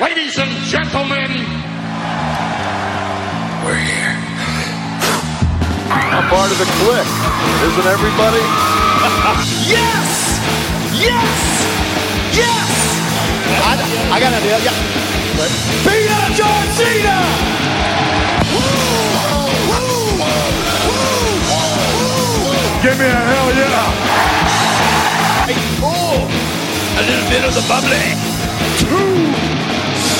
Ladies and gentlemen, we're here. I'm part of the clique, isn't everybody? Yes! Yes! Yes! I, I got an idea. Yeah. Up John Cena! Give me a hell yeah! A little bit of the bubbly.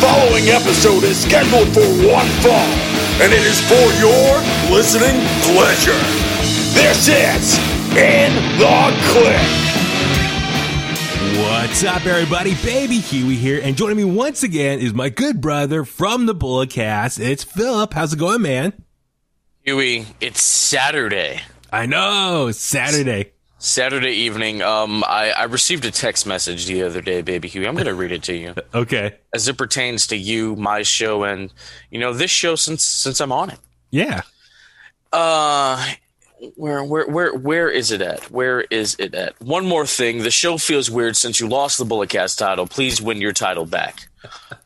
following episode is scheduled for one fall, and it is for your listening pleasure. This is In the Click. What's up, everybody? Baby Huey here, and joining me once again is my good brother from the Bulletcast. It's Philip. How's it going, man? Huey, it's Saturday. I know, it's Saturday. Saturday evening. Um, I, I received a text message the other day, baby Huey. I'm going to read it to you Okay. as it pertains to you, my show, and you know this show since since I'm on it. Yeah. Uh, where where where where is it at? Where is it at? One more thing. The show feels weird since you lost the Bulletcast title. Please win your title back.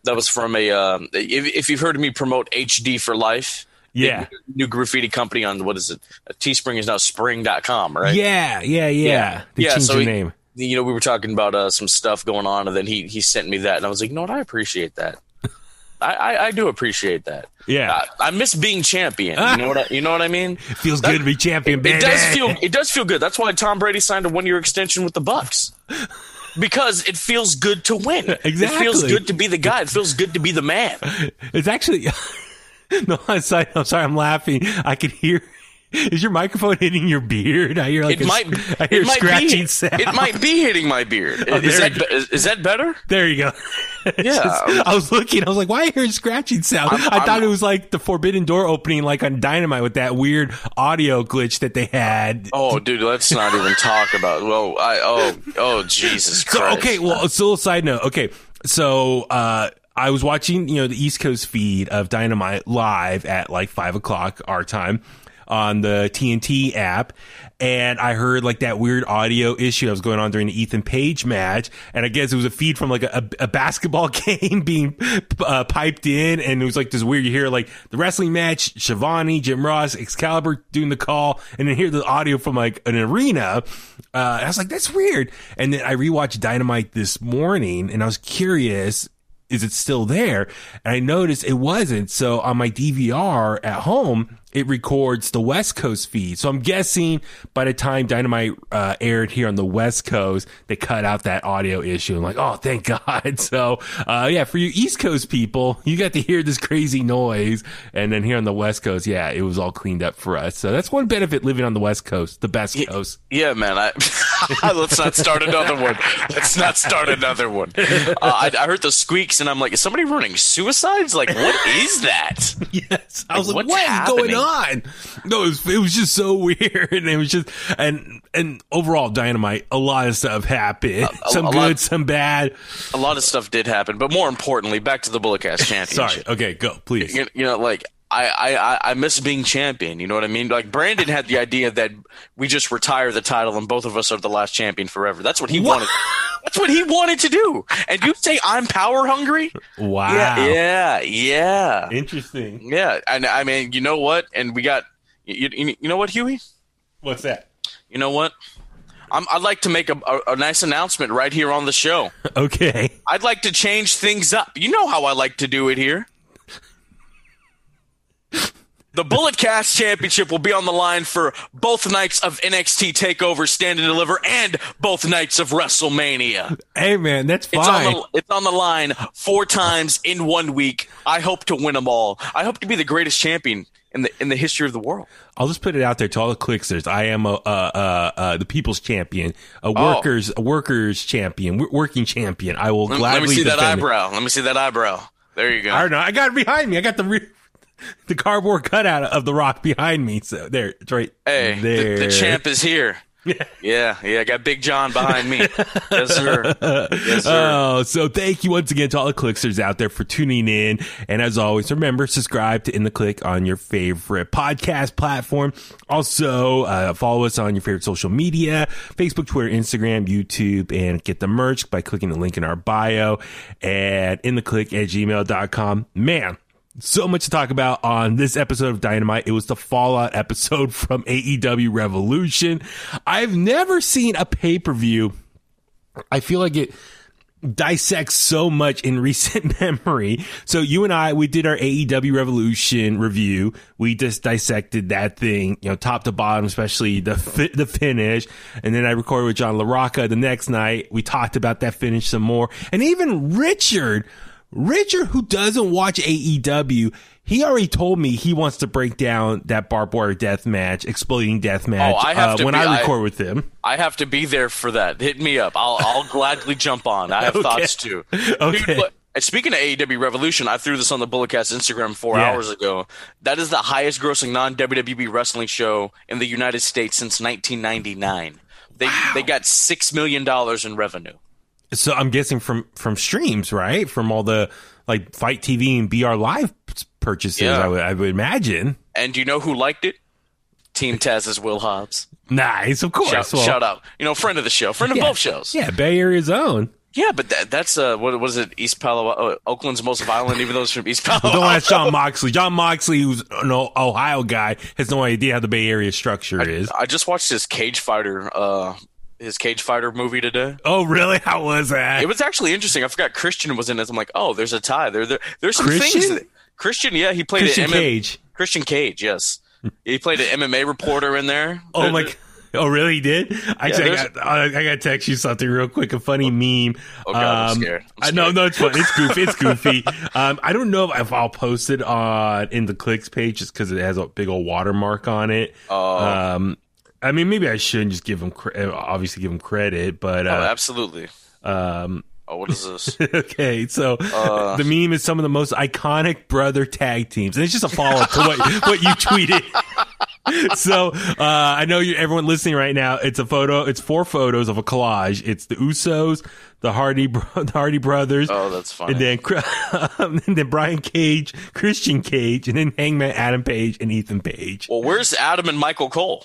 That was from a. Um, if, if you've heard me promote HD for Life. Yeah. New graffiti company on what is it? Teespring is now spring.com, right? Yeah, yeah, yeah. They Yeah, changed so their he- name. you know, we were talking about uh, some stuff going on, and then he he sent me that, and I was like, you know what, I appreciate that. I, I, I do appreciate that. Yeah. I, I miss being champion. You know what I, you know what I mean? Feels good to be champion, baby. It does feel it does feel good. That's why Tom Brady signed a one year extension with the Bucs. Because it feels good to win. It feels good to be the guy. It feels good to be the man. It's actually. no, I'm sorry. I'm sorry. I'm laughing. I could hear. Is your microphone hitting your beard? I hear like It a, might. I hear it might scratching be, sound. It might be hitting my beard. Oh, is, that, is, is that better? There you go. Yeah. just- I was looking. I was like, "Why I hear a scratching sound?" I'm- i thought I'm- it was like the Forbidden Door opening, like on Dynamite, with that weird audio glitch that they had. Oh, dude, let's not even talk about. Well, I oh oh Jesus So Christ. okay, well, it's a little side note. Okay, so uh, I was watching, you know, the East Coast feed of Dynamite live at like five o'clock our time on the TNT app. And I heard like that weird audio issue that was going on during the Ethan Page match. And I guess it was a feed from like a, a basketball game being uh, piped in. And it was like this weird, you hear like the wrestling match, Schiavone, Jim Ross, Excalibur doing the call, and then hear the audio from like an arena. Uh, I was like, that's weird. And then I rewatched Dynamite this morning and I was curious, is it still there? And I noticed it wasn't. So on my DVR at home, it records the West Coast feed. So I'm guessing by the time Dynamite uh, aired here on the West Coast, they cut out that audio issue. I'm like, oh, thank God. So, uh, yeah, for you East Coast people, you got to hear this crazy noise. And then here on the West Coast, yeah, it was all cleaned up for us. So that's one benefit living on the West Coast, the best coast. Yeah, man. I, let's not start another one. Let's not start another one. Uh, I, I heard the squeaks, and I'm like, is somebody running suicides? Like, what is that? Yes. I was like, What's what is going happening? On? No, it was, it was just so weird. And it was just, and, and overall dynamite, a lot of stuff happened. a- some a good, lot- some bad. A lot of stuff did happen, but more importantly, back to the Bulletcast championship. Sorry. Okay, go, please. You, you know, like. I, I, I- I miss being champion. You know what I mean? Like Brandon had the idea that we just retire the title and both of us are the last champion forever. That's what he What? wanted. That's what he wanted to do. And you say I'm power hungry? Wow. Yeah, yeah, yeah. Interesting. Yeah, and I mean, you know what? And we got, you, you, you know what, Huey? What's that? You know what? I'm, I'd like to make a, a, a nice announcement right here on the show. Okay. I'd like to change things up. You know how I like to do it here. The Bullet Cast Championship will be on the line for both nights of NXT Takeover Stand and Deliver and both nights of WrestleMania. Hey, man, that's It's on the it's on the line four times in one week. I hope to win them all. I hope to be the greatest champion in the in the history of the world. I'll just put it out there to all the clicksters. I am a, uh, uh, uh, the people's champion, a Oh. workers, a workers champion, working champion. I will Let, gladly let me see that defend it. eyebrow. Let me see that eyebrow. There you go. I don't know. I got it behind me. I got the re- the cardboard cutout of the rock behind me. So there, it's right Hey, the, there. the champ is here. Yeah, yeah, I got Big John behind me. yes, sir. Yes, sir. Oh, so thank you once again to all the clicksters out there for tuning in. And as always, remember, subscribe to In the Click on your favorite podcast platform. Also, uh, follow us on your favorite social media, Facebook, Twitter, Instagram, YouTube, and get the merch by clicking the link in our bio at in the click at gmail.com. Man, so much to talk about on this episode of Dynamite. It was the Fallout episode from AEW Revolution. I've never seen a pay per view. I feel like it dissects so much in recent memory. So you and I, we did our AEW Revolution review. We just dissected that thing, you know, top to bottom, especially the fi- the finish. And then I recorded with John LaRocca the next night. We talked about that finish some more. And even Richard, Richard, who doesn't watch AEW, he already told me he wants to break down that barbed wire death match, exploding death match, Oh, I have uh, to when be- I I- record with him. I have to be there for that. Hit me up. I'll I'll gladly jump on. I have Okay. thoughts too. Okay. Dude, and speaking of AEW Revolution, I threw this on the Bulletcast Instagram four Yeah. hours ago. That is the highest grossing non WWE wrestling show in the United States since 1999. They they got six million dollars in revenue. So I'm guessing from from streams, right? From all the like FITE TV and BR Live purchases, Yeah. I would I would imagine. And do you know who liked it? Team Taz's Will Hobbs. Nice, of course. Shout, Well, shout out. You know, friend of the show, friend of yeah. both shows. Yeah, Bay Area's own. Yeah, but that, that's uh, what was it? East Palo, uh, Oakland's most violent, even though it's from East Palo. Don't ask Jon Moxley. Jon Moxley, who's an Ohio guy, has no idea how the Bay Area structure is. I just watched this Cage Fighter, uh, his Cage Fighter movie today. Oh, really? How was that? It was actually interesting. I forgot Christian was in it. I'm like, oh, there's a tie. There, there there's some Christian? things. That, Christian, yeah, he played Christian an Cage. Christian Cage, yes, he played an MMA reporter in there. Oh There- my! Oh, really? He did? Actually, there's- I got I, I got to text you something real quick. A funny meme. Oh, God, I'm Um, scared. I'm I no, no, it's fun. It's goofy. It's goofy. um, I don't know if I'll post it on in the clicks page just because it has a big old watermark on it. Oh. Um, I mean, maybe I shouldn't just give him cre- obviously give him credit, but Oh, uh, absolutely. um, Oh, what is this? okay. So Uh. the meme is some of the most iconic brother tag teams, and it's just a follow up to what what you tweeted. so uh, I know you, everyone listening right now. It's a photo. It's four photos of a collage. It's the Usos, the Hardy, the Hardy brothers, Oh, that's funny. and then and then Brian Cage, Christian Cage, and then Hangman Adam Page and Ethan Page. well, where's Adam and Michael Cole?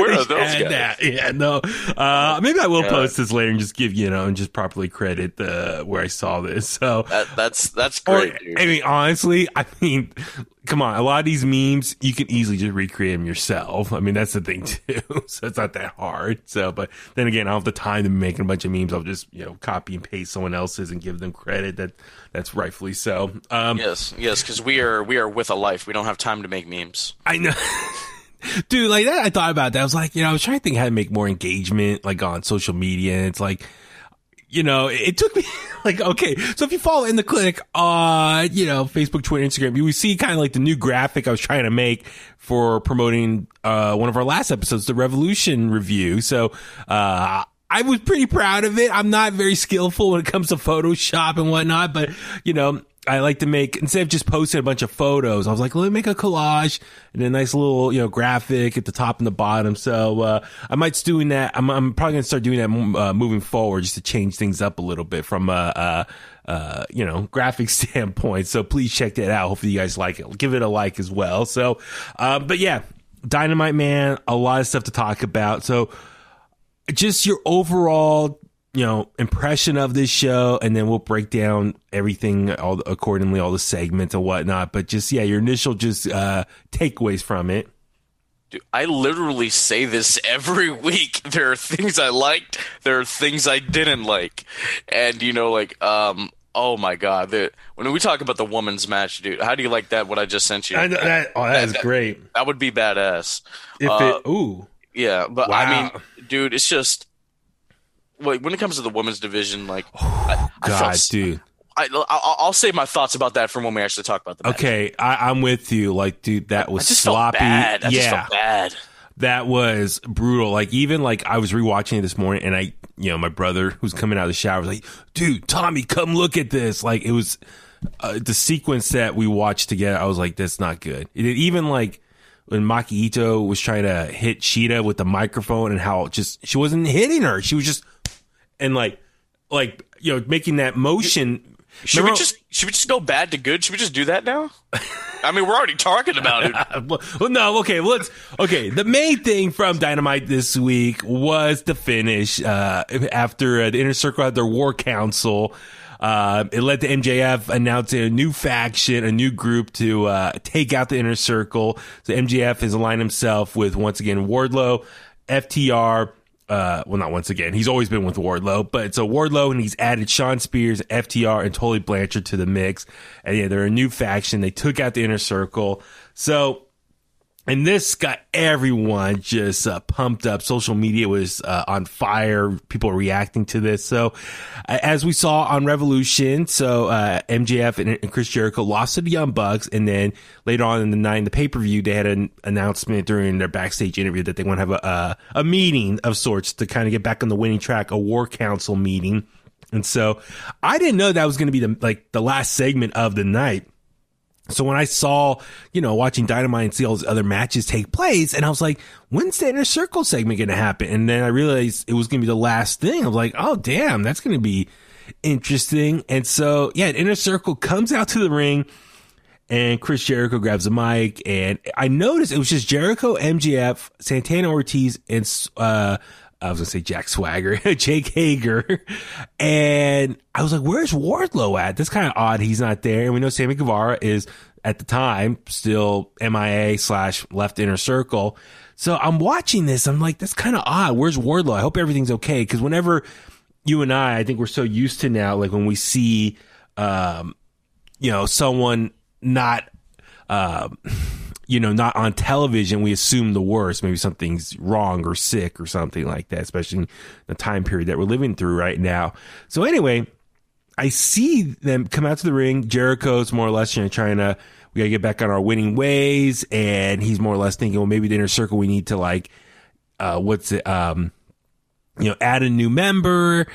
Where are those And guys? that- yeah, no. Uh, maybe I will Yeah. post this later and just give you know and just properly credit the where I saw this. So That, that's that's great, dude. I mean, honestly, I mean, come on. A lot of these memes, you can easily just recreate them yourself. I mean, that's the thing too. so it's not that hard. So, but then again, I don't have the time to be making a bunch of memes. I'll just, you know, copy and paste someone else's and give them credit. That that's rightfully so. Um, Yes, yes, because we are we are with a life. We don't have time to make memes. I know. Dude, like that, I thought about that. I was like, you know, I was trying to think how to make more engagement, like on social media. It's like, you know, it, took me like, okay, so if you follow in the click on, you know, Facebook, Twitter, Instagram, you will see kind of like the new graphic I was trying to make for promoting, uh, one of our last episodes, the Revolution review. So, uh, I was pretty proud of it. I'm not very skillful when it comes to Photoshop and whatnot, but you know, I like to make instead of just posting a bunch of photos, I was like, let me make a collage and a nice little, you know, graphic at the top and the bottom. So, uh, I might doing that. I'm, I'm probably gonna start doing that, uh, moving forward just to change things up a little bit from, a uh, uh, you know, graphic standpoint. So please check that out. Hopefully you guys like it. Give it a like as well. So, uh, but yeah, Dynamite Man, a lot of stuff to talk about. So, just your overall you know impression of this show and then we'll break down everything all accordingly all the segments and whatnot but just yeah your initial just uh takeaways from it Dude, I literally say this every week. There are things I liked, there are things I didn't like, and you know, like, um, oh my god, the, when we talk about the women's match, dude, how do you like that? What I just sent you? I know that oh that is great That would be badass. if Uh, it ooh Yeah, but I mean, dude, it's just like when it comes to the women's division, like, I, I felt god s- dude I, I'll, I'll save my thoughts about that from when we actually talk about the match. okay I, i'm with you like dude that was I sloppy felt bad. I yeah felt bad. that was brutal. Like even like I was rewatching it this morning, and I, you know, my brother who's coming out of the shower was like, "Dude, Tommy, come look at this!" Like it was, uh, the sequence that we watched together, I was like, that's not good. It, even like when Maki Itoh was trying to hit Shida with the microphone and how just she wasn't hitting her. She was just and like like you know making that motion. Should Remember- we just should we just go bad to good? Should we just do that now? I mean, we're already talking about it. well, no, okay, well, let's okay. The main thing from Dynamite this week was the finish uh, after uh, the Inner Circle had their War Council. Uh, it led to MJF announcing a new faction, a new group to uh, take out the Inner Circle. So MJF has aligned himself with once again Wardlow, FTR. Uh, well, not once again. He's always been with Wardlow, but it's a Wardlow, and he's added Shawn Spears, FTR, and Tully Blanchard to the mix. And yeah, they're a new faction. They took out the Inner Circle. So and this got everyone just uh, pumped up. Social media was uh, on fire. People reacting to this. So, uh, as we saw on Revolution, so uh, MJF and, and Chris Jericho lost to the Young Bucks, and then later on in the night, in the pay per view, they had an announcement during their backstage interview that they want to have a, a a meeting of sorts to kind of get back on the winning track, a War Council meeting. And so, I didn't know that was going to be the like the last segment of the night. So when I saw, you know, watching Dynamite and see all these other matches take place, and I was like, when's the inner circle segment going to happen? And then I realized it was going to be the last thing. I was like, oh, damn, that's going to be interesting. And so, yeah, inner circle comes out to the ring and Chris Jericho grabs the mic. And I noticed it was just Jericho, MJF, Santana Ortiz, and, uh, I was gonna say Jack Swagger, Jake Hager, and I was like, "Where's Wardlow at?" That's kind of odd. He's not there, and we know Sammy Guevara is at the time still MIA slash left inner circle. So I'm watching this. I'm like, that's kind of odd. Where's Wardlow? I hope everything's okay. Because whenever you and I, I think we're so used to now, like when we see, um, you know, someone not, um, you know, not on television, we assume the worst. Maybe something's wrong or sick or something like that, especially in the time period that we're living through right now. So anyway, I see them come out to the ring. Jericho's more or less you know, trying to, we got to get back on our winning ways. And he's more or less thinking, well, maybe the inner circle, we need to like, uh, what's it, um, you know, add a new member.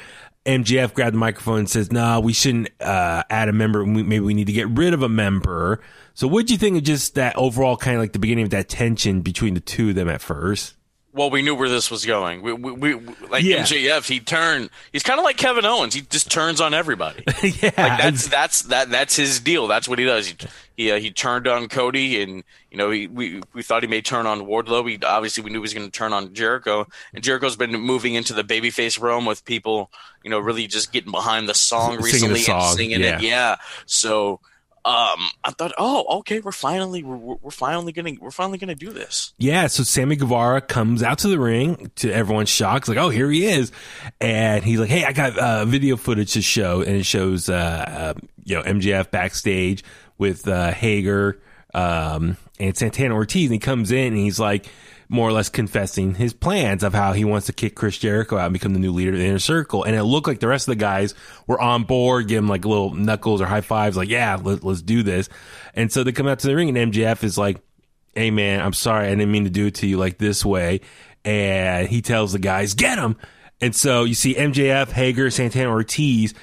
MJF grabbed the microphone and says, "No, nah, we shouldn't uh, add a member. Maybe we need to get rid of a member." So, what do you think of just that overall kind of like the beginning of that tension between the two of them at first? Well, we knew where this was going. We, we, we like Yeah. MJF. He turned. He's kind of like Kevin Owens. He just turns on everybody. yeah, Like that's that's that that's his deal. That's what he does. He he, uh, he turned on Cody, and you know he, we we thought he may turn on Wardlow. We obviously we knew he was going to turn on Jericho, and Jericho's been moving into the babyface realm with people, you know, really just getting behind the song Singing recently song, and singing yeah. it. Yeah. So um, I thought, oh, okay, we're finally we're, we're finally gonna we're finally gonna do this. Yeah, so Sammy Guevara comes out to the ring to everyone's shock. Like, oh, here he is. And he's like, hey, I got uh, video footage to show. And it shows, uh, uh, you know, MJF backstage with uh, Hager um, and Santana Ortiz. And he comes in and he's like, more or less confessing his plans of how he wants to kick Chris Jericho out and become the new leader of the inner circle. And it looked like the rest of the guys were on board, give him like little knuckles or high fives, like, yeah, let, let's do this. And so they come out to the ring and MJF is like, hey man, I'm sorry, I didn't mean to do it to you like this way. And he tells the guys, get him. And so you see MJF, Hager, Santana Ortiz,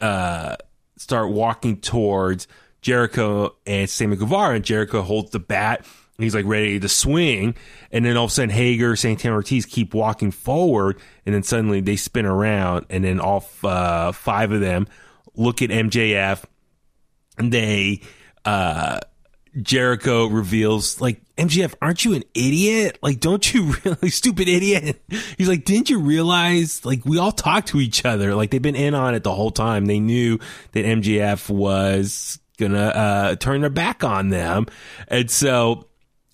uh, start walking towards Jericho and Sammy Guevara. And Jericho holds the bat. He's like ready to swing. And then all of a sudden, Hager, Santana Ortiz keep walking forward. And then suddenly they spin around. And then all uh, five of them look at MJF and they, uh, Jericho reveals, like, MJF, aren't you an idiot? Like, don't you really, stupid idiot? He's like, didn't you realize, like, we all talked to each other. Like, they've been in on it the whole time. They knew that MJF was gonna, uh, turn their back on them. And so,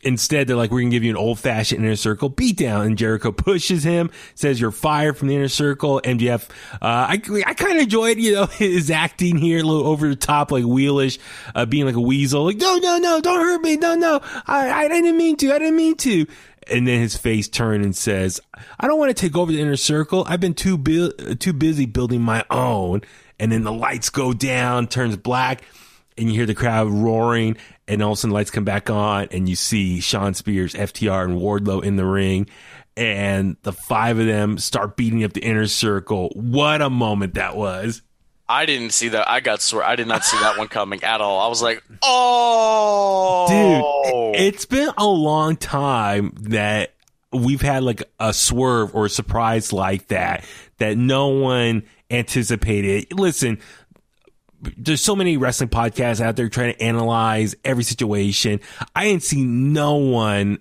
Instead, they're like, we're to give you an old fashioned inner circle beatdown. And Jericho pushes him, says, you're fired from the inner circle. MJF, uh, I, I kind of enjoyed, you know, his acting here, a little over the top, like wheelish, uh, being like a weasel. Like, no, no, no, don't hurt me. No, no. I, I didn't mean to. I didn't mean to. And then his face turned and says, I don't want to take over the inner circle. I've been too, bu- too busy building my own. And then the lights go down, turns black and you hear the crowd roaring, and all of a sudden lights come back on, and you see Shawn Spears, FTR, and Wardlow in the ring, and the five of them start beating up the inner circle. What a moment that was! I didn't see that. I got swear. I did not see that one coming at all. I was like, oh, Dude, it- it's been a long time that we've had like a swerve or a surprise like that that no one anticipated. Listen, there's so many wrestling podcasts out there trying to analyze every situation. I didn't see no one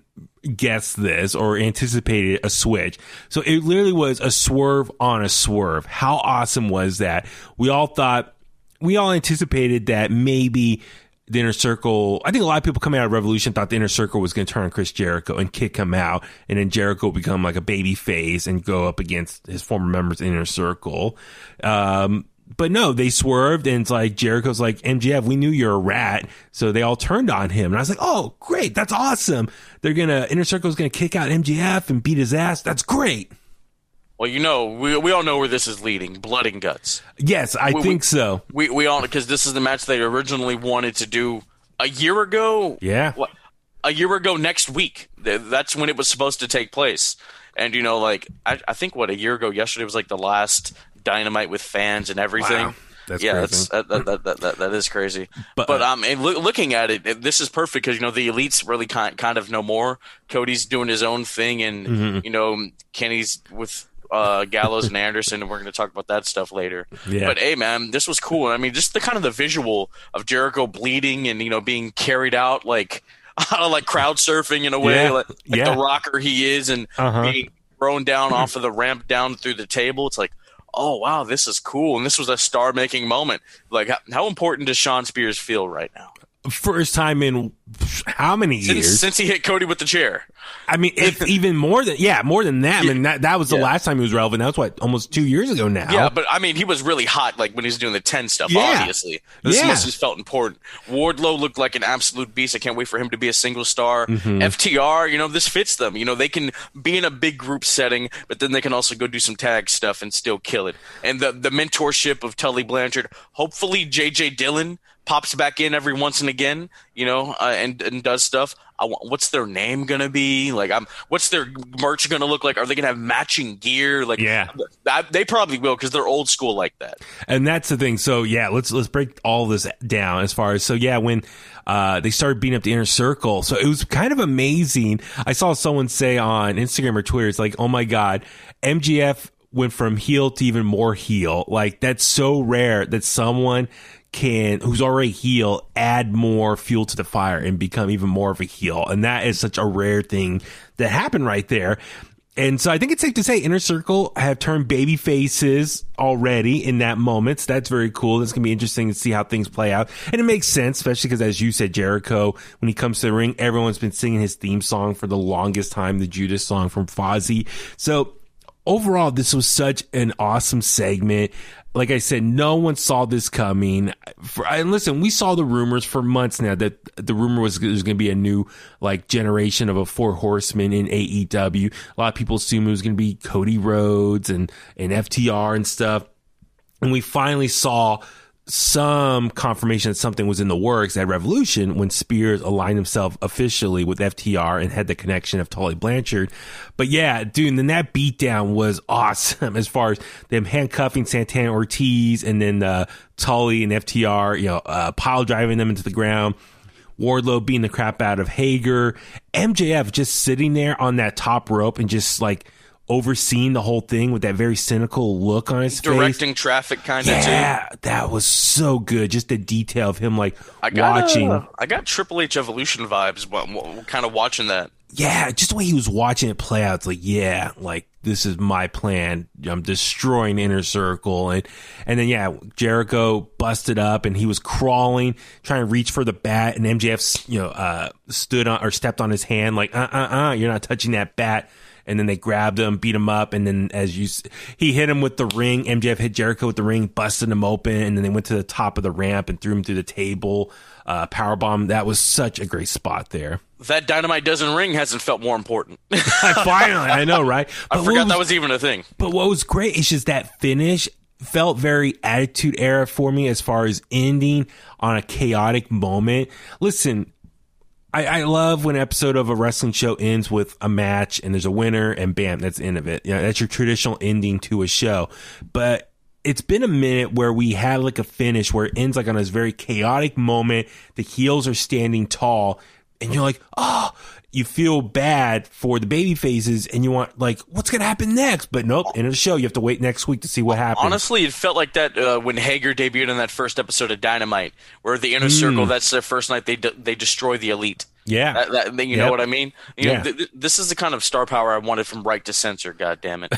guess this or anticipated a switch. So it literally was a swerve on a swerve. How awesome was that? We all thought, we all anticipated that maybe the inner circle. I think a lot of people coming out of Revolution thought the inner circle was going to turn on Chris Jericho and kick him out, and then Jericho would become like a baby face and go up against his former members in inner circle. Um, but no, they swerved, and it's like Jericho's like MJF, We knew you're a rat, so they all turned on him, and I was like, oh, great, that's awesome. They're gonna inner circle's gonna kick out MJF and beat his ass. That's great. Well, you know, we we all know where this is leading. Blood and guts. Yes, I We- think we- so. We we all because this is the match they originally wanted to do a year ago. Yeah. What? A year ago next week. That's when it was supposed to take place. And you know, like I, I think what a year ago yesterday was like the last Dynamite with fans and everything. Wow. That's yeah, crazy. that's that, that, that, that, that, that is crazy. But, But, uh, um, and loo- looking at it, it- this is perfect because you know the elites really kind kind of know more. Cody's doing his own thing, and Mm-hmm. you know Kenny's with uh, Gallows and Anderson, and we're going to talk about that stuff later. Yeah. But hey, man, this was cool. I mean, just the kind of the visual of Jericho bleeding and you know being carried out like like crowd surfing in a way, Yeah. like, like Yeah. the rocker he is, and Uh-huh. being thrown down off of the ramp down through the table. It's like. Oh wow, this is cool, and this was a star-making moment. Like, how, how important does Shawn Spears feel right now? First time in how many Since, years? since he hit Cody with the chair. I mean, if even more than yeah, more than that. I mean, that that was the Yeah. last time he was relevant. That was what almost two years ago now. Yeah, but I mean, he was really hot, like when he was doing the ten stuff. Yeah. Obviously, this Yeah. must have felt important. Wardlow looked like an absolute beast. I can't wait for him to be a single star. Mm-hmm. FTR, you know, this fits them. You know, they can be in a big group setting, but then they can also go do some tag stuff and still kill it. And the the mentorship of Tully Blanchard. Hopefully, JJ Dillon pops back in every once and again. You know, uh, and and does stuff. I want, what's their name gonna be? Like, I'm. What's their merch gonna look like? Are they gonna have matching gear? Like, Yeah. that, they probably will because they're old school like that. and that's the thing. So yeah, let's let's break all this down as far as so yeah, when uh, they started beating up the inner circle, so it was kind of amazing. I saw someone say on Instagram or Twitter, it's like, oh my god, MJF went from heel to even more heel. Like that's so rare that someone can who's already heel add more fuel to the fire and become even more of a heel and that is such a rare thing that happened right there and so I think it's safe to say Inner Circle have turned baby faces already in that moment. So that's very cool. It's going to be interesting to see how things play out. And it makes sense, especially because as you said, Jericho, when he comes to the ring, everyone's been singing his theme song for the longest time, the Judas song from Fozzy. So overall, this was such an awesome segment. Like I said, no one saw this coming. For, and listen, we saw the rumors for months now that the rumor was there's going to be a new like generation of a four horsemen in AEW. A lot of people assumed it was going to be Cody Rhodes and and FTR and stuff. And we finally saw some confirmation that something was in the works at Revolution when Spears aligned himself officially with FTR and had the connection of Tully Blanchard. But yeah, dude, then that beatdown was awesome as far as them handcuffing Santana Ortiz and then uh, Tully and FTR, you know, uh, pile driving them into the ground. Wardlow beating the crap out of Hager. MJF just sitting there on that top rope and just like overseeing the whole thing with that very cynical look on his face. Directing traffic kind of too. Yeah, that was so good. Just the detail of him like I got watching. uh, I got Triple H Evolution vibes. while- Kind of watching that. yeah, just the way he was watching it play out. It's like, yeah, like this is my plan. I'm destroying Inner Circle, and and then yeah, Jericho busted up and he was crawling, trying to reach for the bat, and MJF, you know, uh, stood on or stepped on his hand, like, uh, uh, uh, you're not touching that bat. And then they grabbed him, beat him up, and then as you, he hit him with the ring. MJF hit Jericho with the ring, busted him open, and then they went to the top of the ramp and threw him through the table. Uh, power bomb. That was such a great spot there. That Dynamite doesn't ring hasn't felt more important. Finally, I know, right? I forgot what that was- was even a thing. But what was great is just that finish felt very attitude era for me as far as ending on a chaotic moment. Listen, I, I love when an episode of a wrestling show ends with a match and there's a winner and bam, that's the end of it. You know, that's your traditional ending to a show. But it's been a minute where we had like a finish where it ends like on this very chaotic moment. The heels are standing tall, and you're like, oh, you feel bad for the baby faces and you want like what's gonna happen next but nope end of the show you have to wait next week to see what happens Honestly, it felt like that uh, when Hager debuted in that first episode of Dynamite, where the inner circle. That's their first night. They de- they destroy the elite. yeah That, that, you know what I mean? You Yeah. know, th- th- this is the kind of star power I wanted from right to censor. God damn it!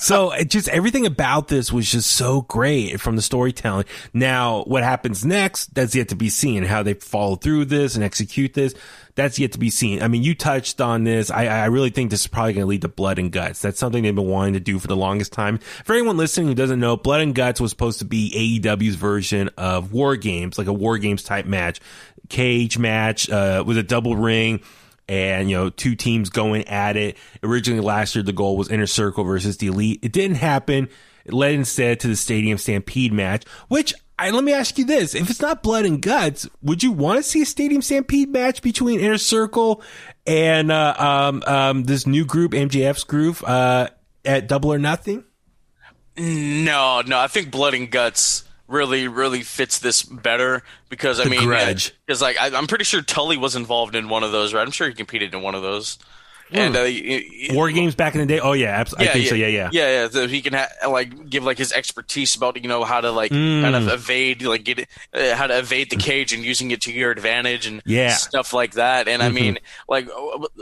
so it just everything about this was just so great from the storytelling. Now, what happens next? That's yet to be seen. How they follow through this and execute this. That's yet to be seen. I mean, you touched on this. I, I really think this is probably going to lead to blood and guts. That's something they've been wanting to do for the longest time. For anyone listening who doesn't know, blood and guts was supposed to be AEW's version of War Games, like a War Games type match, cage match uh, with a double ring and you know two teams going at it. Originally last year the goal was Inner Circle versus the Elite. It didn't happen. It led instead to the Stadium Stampede match, which I let me ask you this: if it's not blood and guts, would you want to see a Stadium Stampede match between Inner Circle and uh, um, um, this new group, MJF's group, uh, at Double or Nothing? No, no, I think Blood and Guts really, really fits this better because I The mean. Because like I, I'm pretty sure Tully was involved in one of those, right? I'm sure he competed in one of those. And uh, War games back in the day. Oh yeah, abs- I think so. Yeah, yeah. yeah, yeah. So he can ha- like give like his expertise about you know how to like kind Mm. of evade, like get it, uh, how to evade the cage and using it to your advantage and Yeah. Mm-hmm. stuff like that. And I mean, like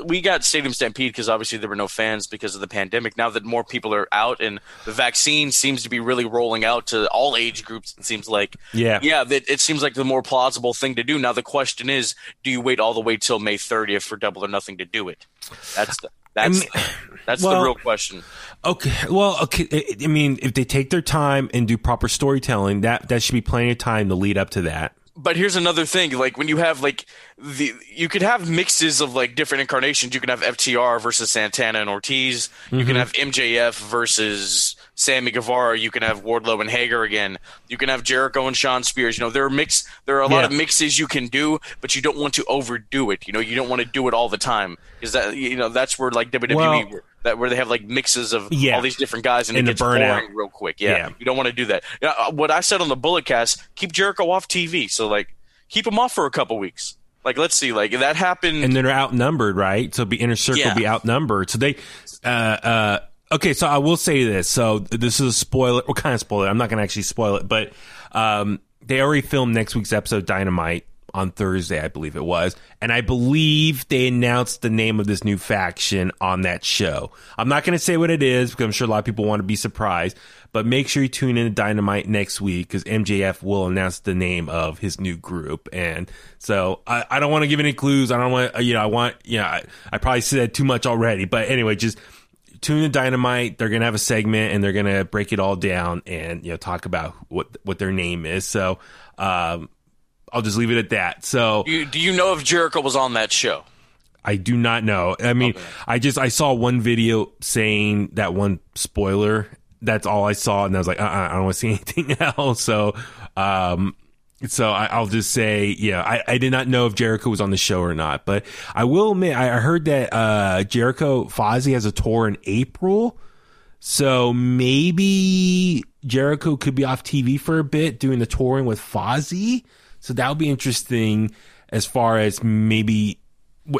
we got Stadium Stampede because obviously there were no fans because of the pandemic. Now that more people are out and the vaccine seems to be really rolling out to all age groups, it seems like Yeah. yeah, that it seems like the more plausible thing to do. Now the question is, do you wait all the way till May 30th for Double or Nothing to do it? That's the, that's mean- that's well- the real question. Okay. Well, okay. I- I mean, if they take their time and do proper storytelling, that that should be plenty of time to lead up to that. But here's another thing like when you have like the you could have mixes of like different incarnations. You can have ftr versus santana and ortiz. You can mm-hmm. have mjf versus sammy guevara. You can have wardlow and hager again. You can have jericho and shawn spears. You know there are mix there are a lot Yeah. of mixes you can do but you don't want to overdo it. You know you don't want to do it all the time. Because that you know that's where like wwe Well- that where they have like mixes of Yeah. all these different guys and, And it gets boring real quick yeah, Yeah. you don't want to do that yeah, uh, what i said on the bullet cast keep jericho off tv so like keep him off for a couple weeks like let's see like that happened and they're outnumbered, right? So be inner circle Yeah. be outnumbered. So they, uh, uh, okay. So I will say this. So this is a spoiler. What kind of spoiler? I'm not going to actually spoil it, but um, they already filmed next week's episode, Dynamite, on Thursday, I believe it was, and I believe they announced the name of this new faction on that show. I'm not going to say what it is because I'm sure a lot of people want to be surprised. But make sure you tune in to Dynamite next week because MJF will announce the name of his new group. And so I, I don't want to give any clues. I don't want, you know, I want, you know, I, I probably said too much already. But anyway, just tune in Dynamite. They're going to have a segment and they're going to break it all down and, you know, talk about what, what their name is. So, um, I'll just leave it at that. So do you, do you know if jericho was on that show I do not know. I mean, I just I saw one video saying that one spoiler. That's all I saw, and I was like, uh, uh I don't want to see anything else. So, um, so I, I'll just say, yeah, I, I did not know if Jericho was on the show or not, but I will admit I I heard that uh, Jericho Fozzy has a tour in April. So maybe Jericho could be off TV for a bit doing the touring with Fozzy. So that would be interesting as far as maybe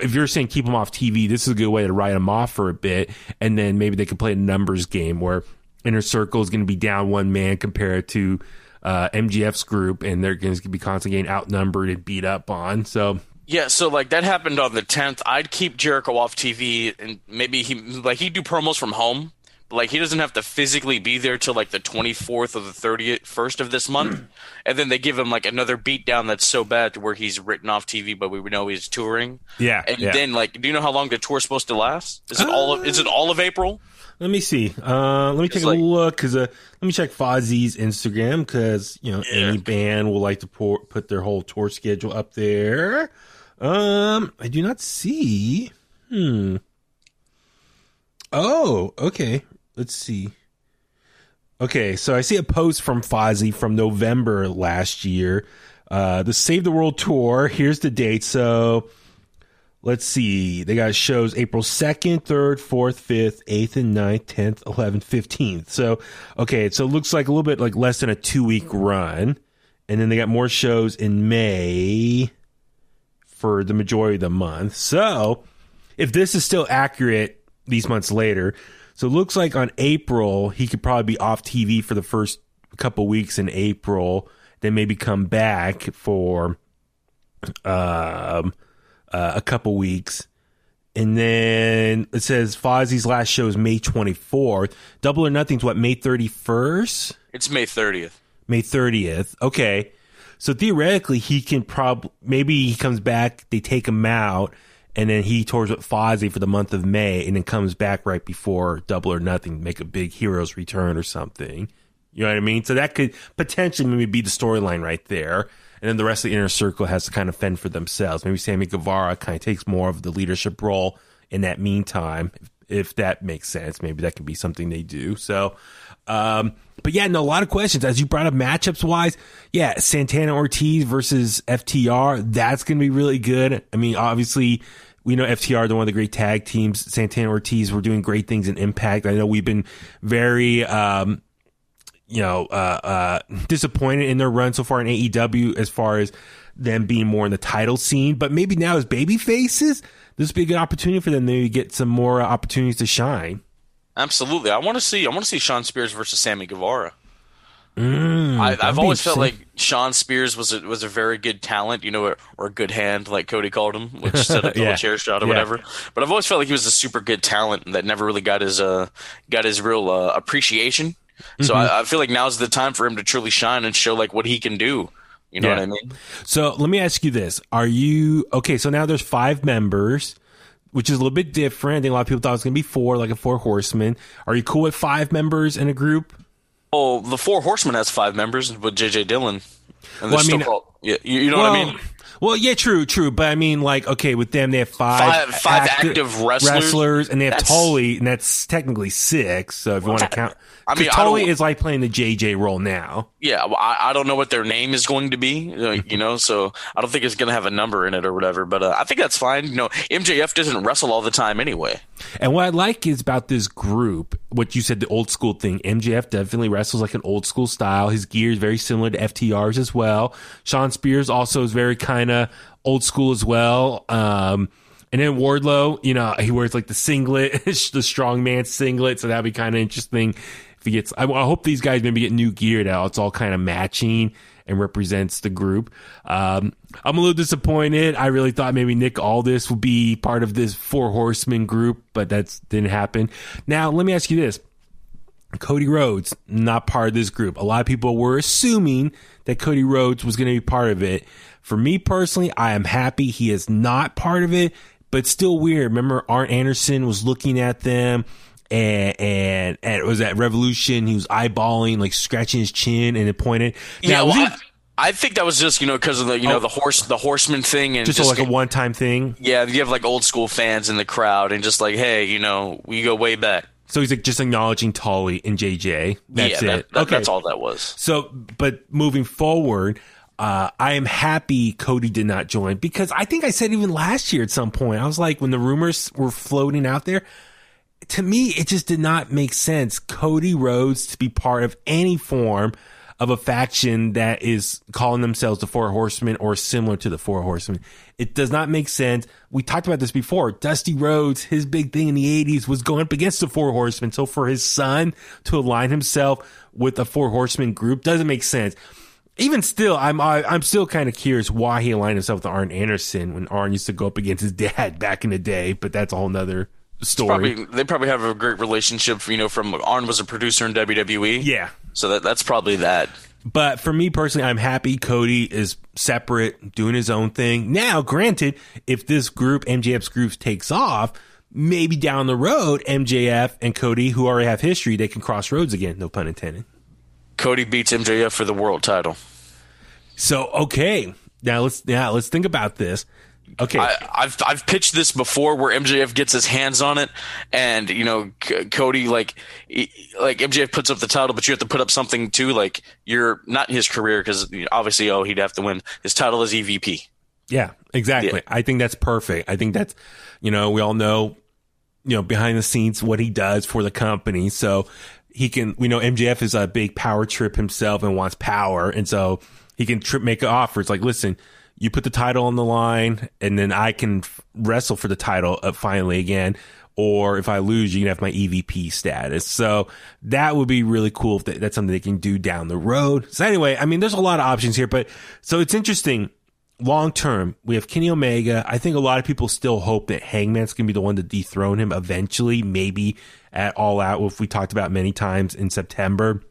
if you're saying keep him off TV, this is a good way to write him off for a bit. And then maybe they could play a numbers game where Inner Circle is going to be down one man compared to uh, MJF's group and they're going to be constantly getting outnumbered and beat up on. So Yeah, so like that happened on the tenth. I'd keep Jericho off TV, and maybe he like he'd do promos from home. Like he doesn't have to physically be there till like the twenty fourth or the thirtieth first of this month, and then they give him like another beatdown that's so bad to where he's written off TV, but we know he's touring. Yeah, and yeah. then like, do you know how long the tour's supposed to last? Is it all of is it all of April? Let me see. Uh, let me take like- a look because uh, let me check Fozzy's Instagram because you know any band will like to pour, put their whole tour schedule up there. Um, I do not see. Hmm. Oh, okay. Let's see. Okay, so I see a post from Fozzy from November last year. Uh, the Save the World tour. Here's the date. So let's see. They got shows April 2nd, 3rd, 4th, 5th, 8th, and 9th, 10th, 11th, 15th. So, okay, so it looks like a little bit like less than a two week run. And then they got more shows in May for the majority of the month. So, if this is still accurate these months later, so it looks like on April, he could probably be off TV for the first couple weeks in April, then maybe come back for um, uh, a couple weeks. And then it says Fozzy's last show is May 24th. Double or Nothing's what, May 31st? It's May 30th. May 30th. Okay. So theoretically, he can probably, maybe he comes back, they take him out, and then he tours with Fozzy for the month of May, and then comes back right before Double or Nothing, make a big hero's return or something. You know what I mean? So that could potentially maybe be the storyline right there. And then the rest of the inner circle has to kind of fend for themselves. Maybe Sammy Guevara kind of takes more of the leadership role in that meantime, if that makes sense. Maybe that can be something they do. So, um, but yeah, no, a lot of questions. As you brought up matchups wise, yeah, Santana Ortiz versus FTR, that's going to be really good. I mean, obviously, we know FTR, they're one of the great tag teams. Santana Ortiz were doing great things in Impact. I know we've been very, um, you know, uh, uh, disappointed in their run so far in AEW as far as them being more in the title scene. But maybe now as baby faces, this would be a good opportunity for them to get some more opportunities to shine. Absolutely, I want to see. I want to see Shawn Spears versus Sammy Guevara. Mm, I, I've always felt like Shawn Spears was a, was a very good talent, you know, or, or a good hand, like Cody called him, which set up Yeah. chair shot or Yeah. whatever. But I've always felt like he was a super good talent that never really got his uh got his real uh, appreciation. So Mm-hmm. I, I feel like now's the time for him to truly shine and show like what he can do. You know Yeah. what I mean? So let me ask you this: Are you okay? So now there's five members, which is a little bit different. I think a lot of people thought it was going to be four, like a four horsemen. Are you cool with five members in a group? Oh, the Four Horsemen has five members with JJ Dillon, and Well, I still mean- called. Yeah, you, you know what I mean? Well, yeah, true, true. But I mean, like, okay, with them, they have five, Five- five active wrestlers? and they have Tully, and that's technically six. So if you want to count, I mean, I Tully is like playing the JJ role now. Yeah, well, I, I don't know what their name is going to be, uh, you know, so I don't think it's going to have a number in it or whatever. But uh, I think that's fine. You know, MJF doesn't wrestle all the time anyway. And what I like is about this group, what you said, the old school thing. MJF definitely wrestles like an old school style. His gear is very similar to FTR's as well. Shawn Spears also is very kind of old school as well. Um, and then Wardlow, you know, he wears like the singlet, the strongman singlet. So that'd be kind of interesting if he gets, I, I hope these guys maybe get new gear now. It's all kind of matching and represents the group. Um, I'm a little disappointed. I really thought maybe Nick Aldis would be part of this four horsemen group, but that didn't happen. Now, let me ask you this. Cody Rhodes, not part of this group. A lot of people were assuming that Cody Rhodes was going to be part of it. For me personally, I am happy he is not part of it, but still weird. Remember, Arn Anderson was looking at them and, and, and it was at Revolution. He was eyeballing, like scratching his chin and it pointed. Yeah, Now, was well, I, I think that was just you know because of the you know Oh. the horse the horseman thing and just, just, like a one time thing? yeah you have like old school fans in the crowd and just like hey you know we go way back. So he's like just acknowledging Tully and JJ. That's yeah, it. That, that, okay. That's all that was. So, but moving forward, uh, I am happy Cody did not join because I think I said even last year at some point, I was like, when the rumors were floating out there, to me, it just did not make sense. Cody Rhodes to be part of any form of a faction that is calling themselves the Four Horsemen or similar to the Four Horsemen. It does not make sense. We talked about this before. Dusty Rhodes, his big thing in the 80s was going up against the Four Horsemen. So for his son to align himself with the Four Horsemen group doesn't make sense. Even still, I'm I, I'm still kind of curious why he aligned himself with Arn Anderson when Arn used to go up against his dad back in the day. But that's a whole nother story. Probably they probably have a great relationship. You know, from Arn was a producer in WWE. yeah, So that that's probably that. But for me personally, I'm happy Cody is separate, doing his own thing. Now, granted, if this group, MJF's group, takes off, maybe down the road, MJF and Cody, who already have history, they can cross roads again. No pun intended. Cody beats MJF for the world title. So, okay. Now let's, now let's think about this. Okay. I, I've I've pitched this before where MJF gets his hands on it, and you know C- Cody like he- like MJF puts up the title, but you have to put up something too. Like you're not his career because obviously oh he'd have to win his title as EVP. Yeah, exactly. Yeah. I think that's perfect. I think that's, you know, we all know, you know, behind the scenes what he does for the company. So he can, we know MJF is a big power trip himself and wants power. And so he can trip, make offers like, listen, you put the title on the line and then I can wrestle for the title uh, finally again. Or if I lose, you can have my EVP status. So that would be really cool if that, that's something they can do down the road. So anyway, I mean, there's a lot of options here, but so it's interesting long term, we have Kenny Omega. I think a lot of people still hope that Hangman's going to be the one to dethrone him eventually, maybe at All Out, which we talked about many times in September.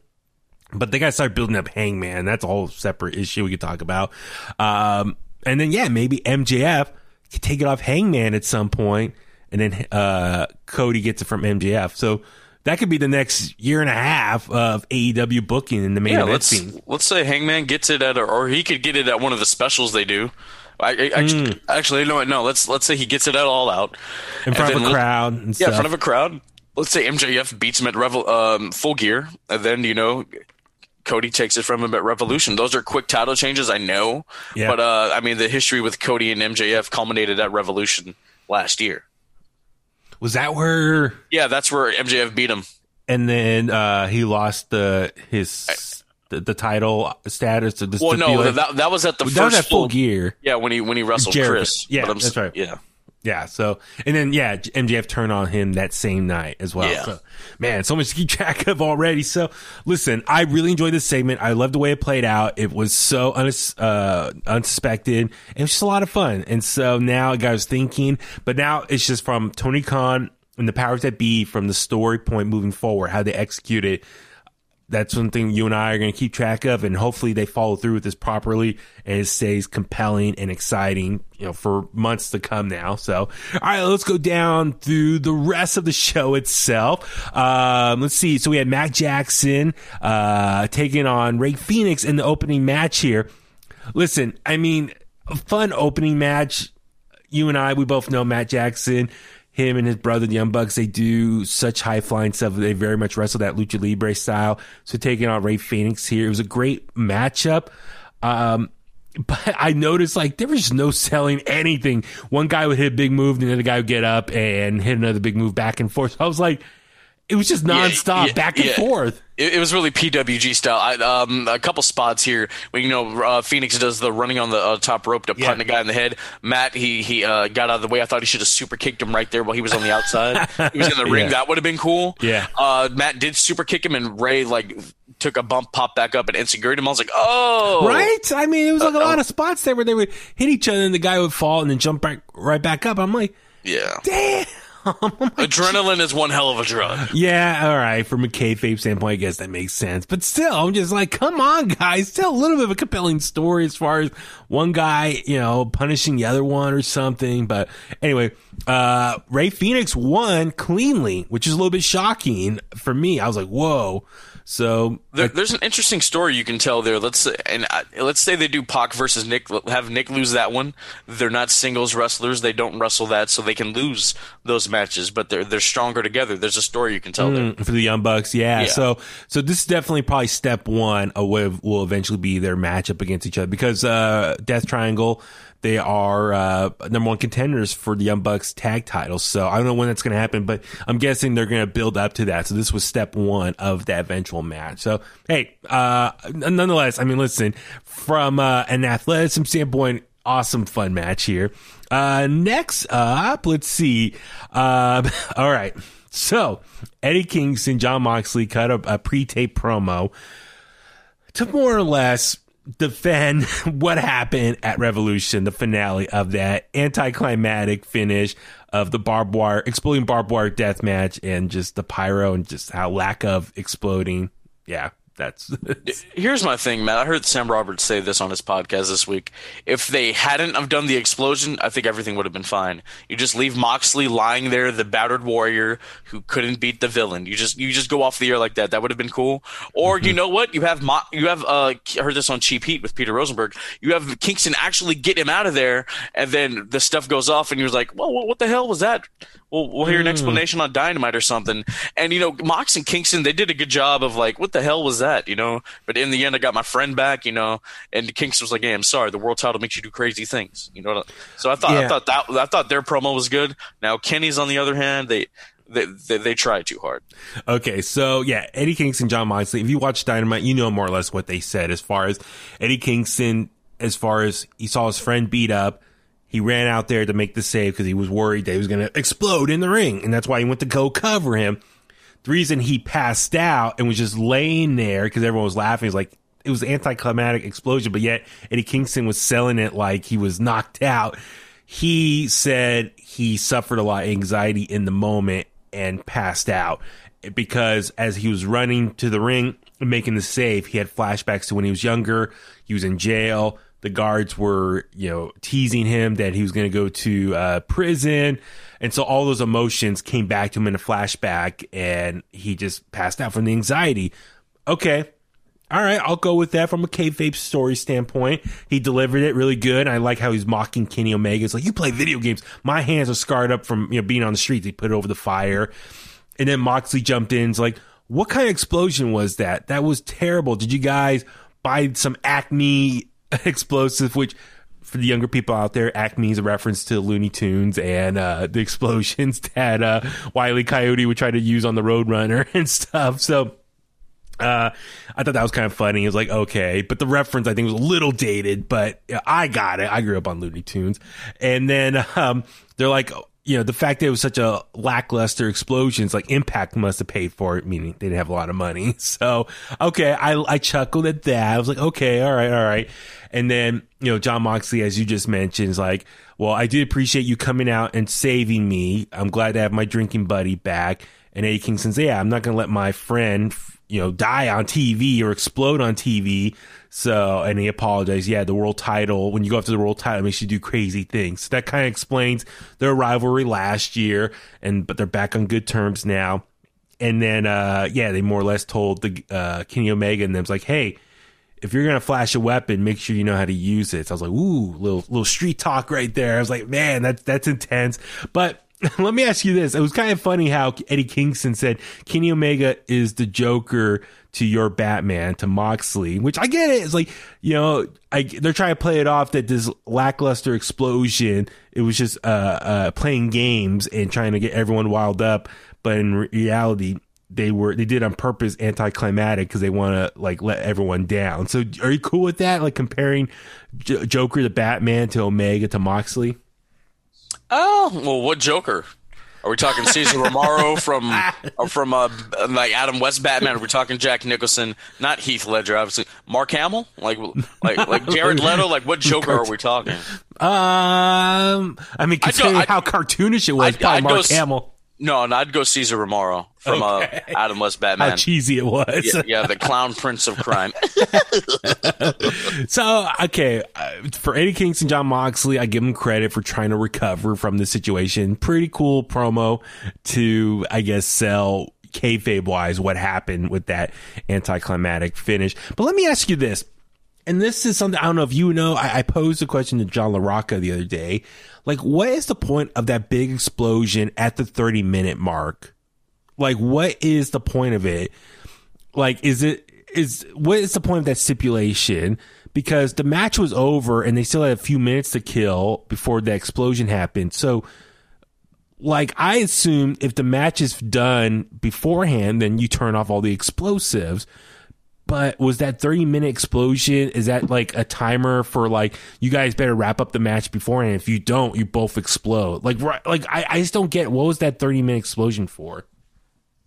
But they got to start building up Hangman. That's a whole separate issue we could talk about. Um, and then, yeah, maybe MJF could take it off Hangman at some point, and then uh, Cody gets it from MJF. So that could be the next year and a half of AEW booking in the main Yeah, event let's scene. let's say Hangman gets it at, a, or he could get it at one of the specials they do. I, I, actually, Hmm. actually, no, no. Let's let's say he gets it at all out In front of a crowd and Yeah, stuff. in front of a crowd. Let's say MJF beats him at Revel, um, Full Gear, and then you know Cody takes it from him at Revolution. Those are quick title changes, I know, Yeah. but uh, I mean the history with Cody and MJF culminated at Revolution last year. Was that where Yeah, that's where MJF beat him. and then uh he lost the his the, the title status to the Well, no, that, that was at the that first was at full gear Yeah, when he when he wrestled. Chris. Yeah, But I'm that's right. Yeah, yeah so and then yeah mjf turned on him that same night as well. Yeah. so man so much to keep track of already. So listen i really enjoyed this segment. I love the way it played out. It was so unis- uh, unsuspected. It was just a lot of fun. And so now i was thinking but now it's just from tony khan and the powers that be from the story point moving forward how they execute it that's something you and I are going to keep track of, and hopefully they follow through with this properly and it stays compelling and exciting, you know, for months to come now. So, all right, let's go down through the rest of the show itself. Um, let's see. So we had Matt Jackson uh, taking on Rey Fenix in the opening match here. Listen, I mean, a fun opening match. You and I, we both know Matt Jackson him and his brother, the Young Bucks, they do such high flying stuff. They very much wrestle that lucha libre style. So taking on Rey Fenix here, it was a great matchup. Um, but I noticed like there was no selling anything. One guy would hit a big move, and then the other guy would get up and hit another big move back and forth. So I was like, it was just nonstop, yeah, back and yeah. forth. it, it was really PWG style. I, um, a couple spots here when you know uh, Fenix does the running on the uh, top rope to punting a guy in the head. Matt he he uh, got out of the way. I thought he should have super kicked him right there while he was on the outside. he was in the ring. That would have been cool. Yeah. Uh, Matt did super kick him, and Ray like took a bump, popped back up, and instant him. I was like, oh, Right? I mean, it was like a Uh-oh. lot of spots there where they would hit each other and the guy would fall and then jump back right back up. I'm like, yeah. damn. Adrenaline is one hell of a drug. Yeah, all right. From a kayfabe standpoint, I guess that makes sense. But still, I'm just like, come on, guys. Tell a little bit of a compelling story as far as one guy, you know, punishing the other one or something. But anyway, uh, Rey Fenix won cleanly, which is a little bit shocking for me. I was like, whoa. So There, there's an interesting story you can tell there. Let's say, and uh, let's say they do Pac versus Nick. Have Nick lose that one. They're not singles wrestlers. They don't wrestle that, so they can lose those matches. But they're they're stronger together. There's a story you can tell there. for the Young Bucks. Yeah. Yeah. So so this is definitely probably step one of what will eventually be their matchup against each other because uh, Death Triangle. They are uh, number one contenders for the Young Bucks tag titles. So I don't know when that's going to happen, but I'm guessing they're going to build up to that. So this was step one of that eventual match. So hey, uh, nonetheless, I mean, listen, from uh, an athleticism standpoint, awesome fun match here. Uh, next up, let's see. Uh, all right. So Eddie Kingston, Jon Moxley cut a, a pre-tape promo to more or less defend what happened at Revolution, the finale of that anticlimactic finish of the barbed wire, exploding barbed wire death match and just the pyro and just how lack of exploding. Yeah, that's Here's my thing, Matt. I heard Sam Roberts say this on his podcast this week. If they hadn't have done the explosion, I think everything would have been fine. You just leave Moxley lying there, the battered warrior who couldn't beat the villain. You just you just go off the air like that. That would have been cool. Or you know what? You have Mo- you have uh I heard this on Cheap Heat with Peter Rosenberg. You have Kingston actually get him out of there, and then the stuff goes off, and you're like, well, what, what the hell was that? We'll, we'll hear an hmm. explanation on Dynamite or something. And, you know, Mox and Kingston, they did a good job of like, what the hell was that, you know? But in the end, I got my friend back, you know, and Kingston was like, hey, I'm sorry, the world title makes you do crazy things, you know? So I thought, I thought that, I thought their promo was good. Now, Kenny's on the other hand, they, they, they, they tried too hard. Okay, so yeah, Eddie Kingston, Jon Moxley. If you watch Dynamite, you know more or less what they said as far as Eddie Kingston, as far as he saw his friend beat up. He ran out there to make the save because he was worried that he was going to explode in the ring. And that's why he went to go cover him. The reason he passed out and was just laying there because everyone was laughing is like, it was an anticlimactic explosion, but yet Eddie Kingston was selling it like he was knocked out. He said he suffered a lot of anxiety in the moment and passed out because as he was running to the ring and making the save, he had flashbacks to when he was younger. He was in jail. The guards were, you know, teasing him that he was going to go to uh, prison. And so all those emotions came back to him in a flashback and he just passed out from the anxiety. Okay. All right, I'll go with that from a kayfabe story standpoint. He delivered it really good. I like how he's mocking Kenny Omega. It's like you play video games. My hands are scarred up from you know being on the streets. He put it over the fire, and then Moxley jumped in. It's like, what kind of explosion was that? That was terrible. Did you guys buy some Acme explosive? Which for the younger people out there, Acme is a reference to Looney Tunes and uh, the explosions that uh, Wiley Coyote would try to use on the Roadrunner and stuff. So. Uh, I thought that was kind of funny. It was like, okay, but the reference I think was a little dated, but I got it. I grew up on Looney Tunes. And then, um, they're like, you know, the fact that it was such a lackluster explosion, it's like Impact must have paid for it, meaning they didn't have a lot of money. So, okay, I, I chuckled at that. I was like, okay, all right, all right. And then, you know, Jon Moxley, as you just mentioned, is like, well, I did appreciate you coming out and saving me. I'm glad to have my drinking buddy back. And Eddie Kingston says, yeah, I'm not going to let my friend, you know, die on TV or explode on TV. So, and he apologized. Yeah, the world title, when you go after the world title, it makes you do crazy things. So that kind of explains their rivalry last year. And, but they're back on good terms now. And then, uh, yeah, they more or less told the, uh, Kenny Omega and them, it's like, hey, if you're gonna flash a weapon, make sure you know how to use it. So I was like, ooh, little little street talk right there. I was like, man, that's that's intense. But let me ask you this: It was kind of funny how Eddie Kingston said Kenny Omega is the Joker to your Batman to Moxley, which I get it. It's like you know, I they're trying to play it off that this lackluster explosion. It was just uh, uh, playing games and trying to get everyone wild up, but in reality they were they did on purpose anticlimactic because they want to like let everyone down. So are you cool with that? Like comparing J- Joker to Batman to Omega to Moxley? Oh, well, what Joker? Are we talking Cesar Romero from from uh, like Adam West Batman? Are we talking Jack Nicholson? Not Heath Ledger, obviously. Mark Hamill, like like like Jared Leto. Like what Joker are we talking? Um, I mean, considering I'd- how cartoonish it was, I'd- probably I'd Mark s- Hamill. No, no, I'd go Cesar Romero from Okay. uh, Adam West Batman. How cheesy it was. Yeah, yeah, the clown prince of crime. So okay, uh, for Eddie Kingston, Jon Moxley, I give him credit for trying to recover from the situation. Pretty cool promo to, I guess, sell kayfabe wise what happened with that anticlimactic finish. But let me ask you this. And this is something I don't know if you know. I, I posed a question to John LaRocca the other day. Like, what is the point of that big explosion at the 30 minute mark? Like, what is the point of it? like is it is what is the point of that stipulation because the match was over and they still had a few minutes to kill before the explosion happened so like i assume if the match is done beforehand then you turn off all the explosives but was that 30 minute explosion is that like a timer for like you guys better wrap up the match beforehand if you don't you both explode like right like i, I just don't get what was that 30 minute explosion for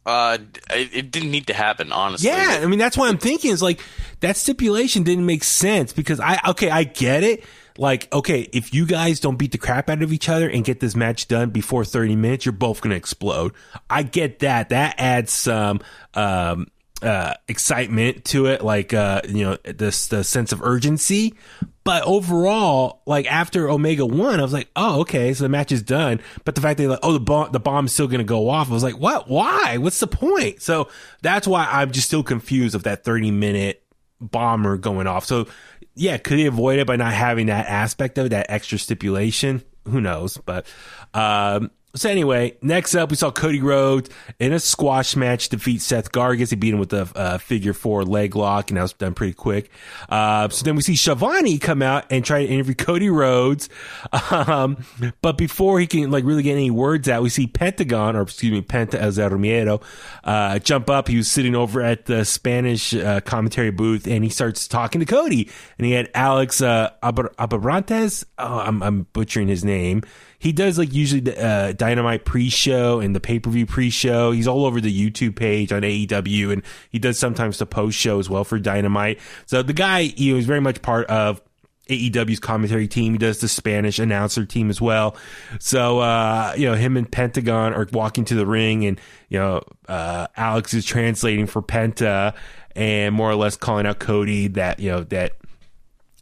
Uh, it, it didn't need to happen, honestly. Yeah, I mean that's why I'm thinking is like that stipulation didn't make sense because I okay I get it. Like okay, if you guys don't beat the crap out of each other and get this match done before 30 minutes, you're both gonna explode. I get that. That adds some um uh excitement to it, like uh you know this the sense of urgency. But overall, like after Omega won, I was like, oh, okay, so the match is done. But the fact that like, oh, the bomb, the bomb's still to go off, I was like, what? Why? What's the point? So that's why I'm just still confused of that 30 minute bomber going off. So yeah, could he avoid it by not having that aspect of it, that extra stipulation? Who knows? But um, so anyway, next up, we saw Cody Rhodes in a squash match defeat Seth Gargis. He beat him with a figure four leg lock, and that was done pretty quick. Uh, so then we see Schiavone come out and try to interview Cody Rhodes. Um, but before he can like really get any words out, we see Pentagon, or excuse me, Penta El Zero Miedo, uh, jump up. He was sitting over at the Spanish uh, commentary booth, and he starts talking to Cody. And he had Alex uh, Abarantes. Oh, I'm, I'm butchering his name he does like usually the uh, Dynamite pre-show and the pay-per-view pre-show. He's all over the YouTube page on AEW, and he does sometimes the post-show as well for Dynamite. So the guy, you know, is very much part of AEW's commentary team. He does the Spanish announcer team as well. So, uh, you know, him and Pentagon are walking to the ring and, you know, uh, Alex is translating for Penta and more or less calling out Cody that, you know, that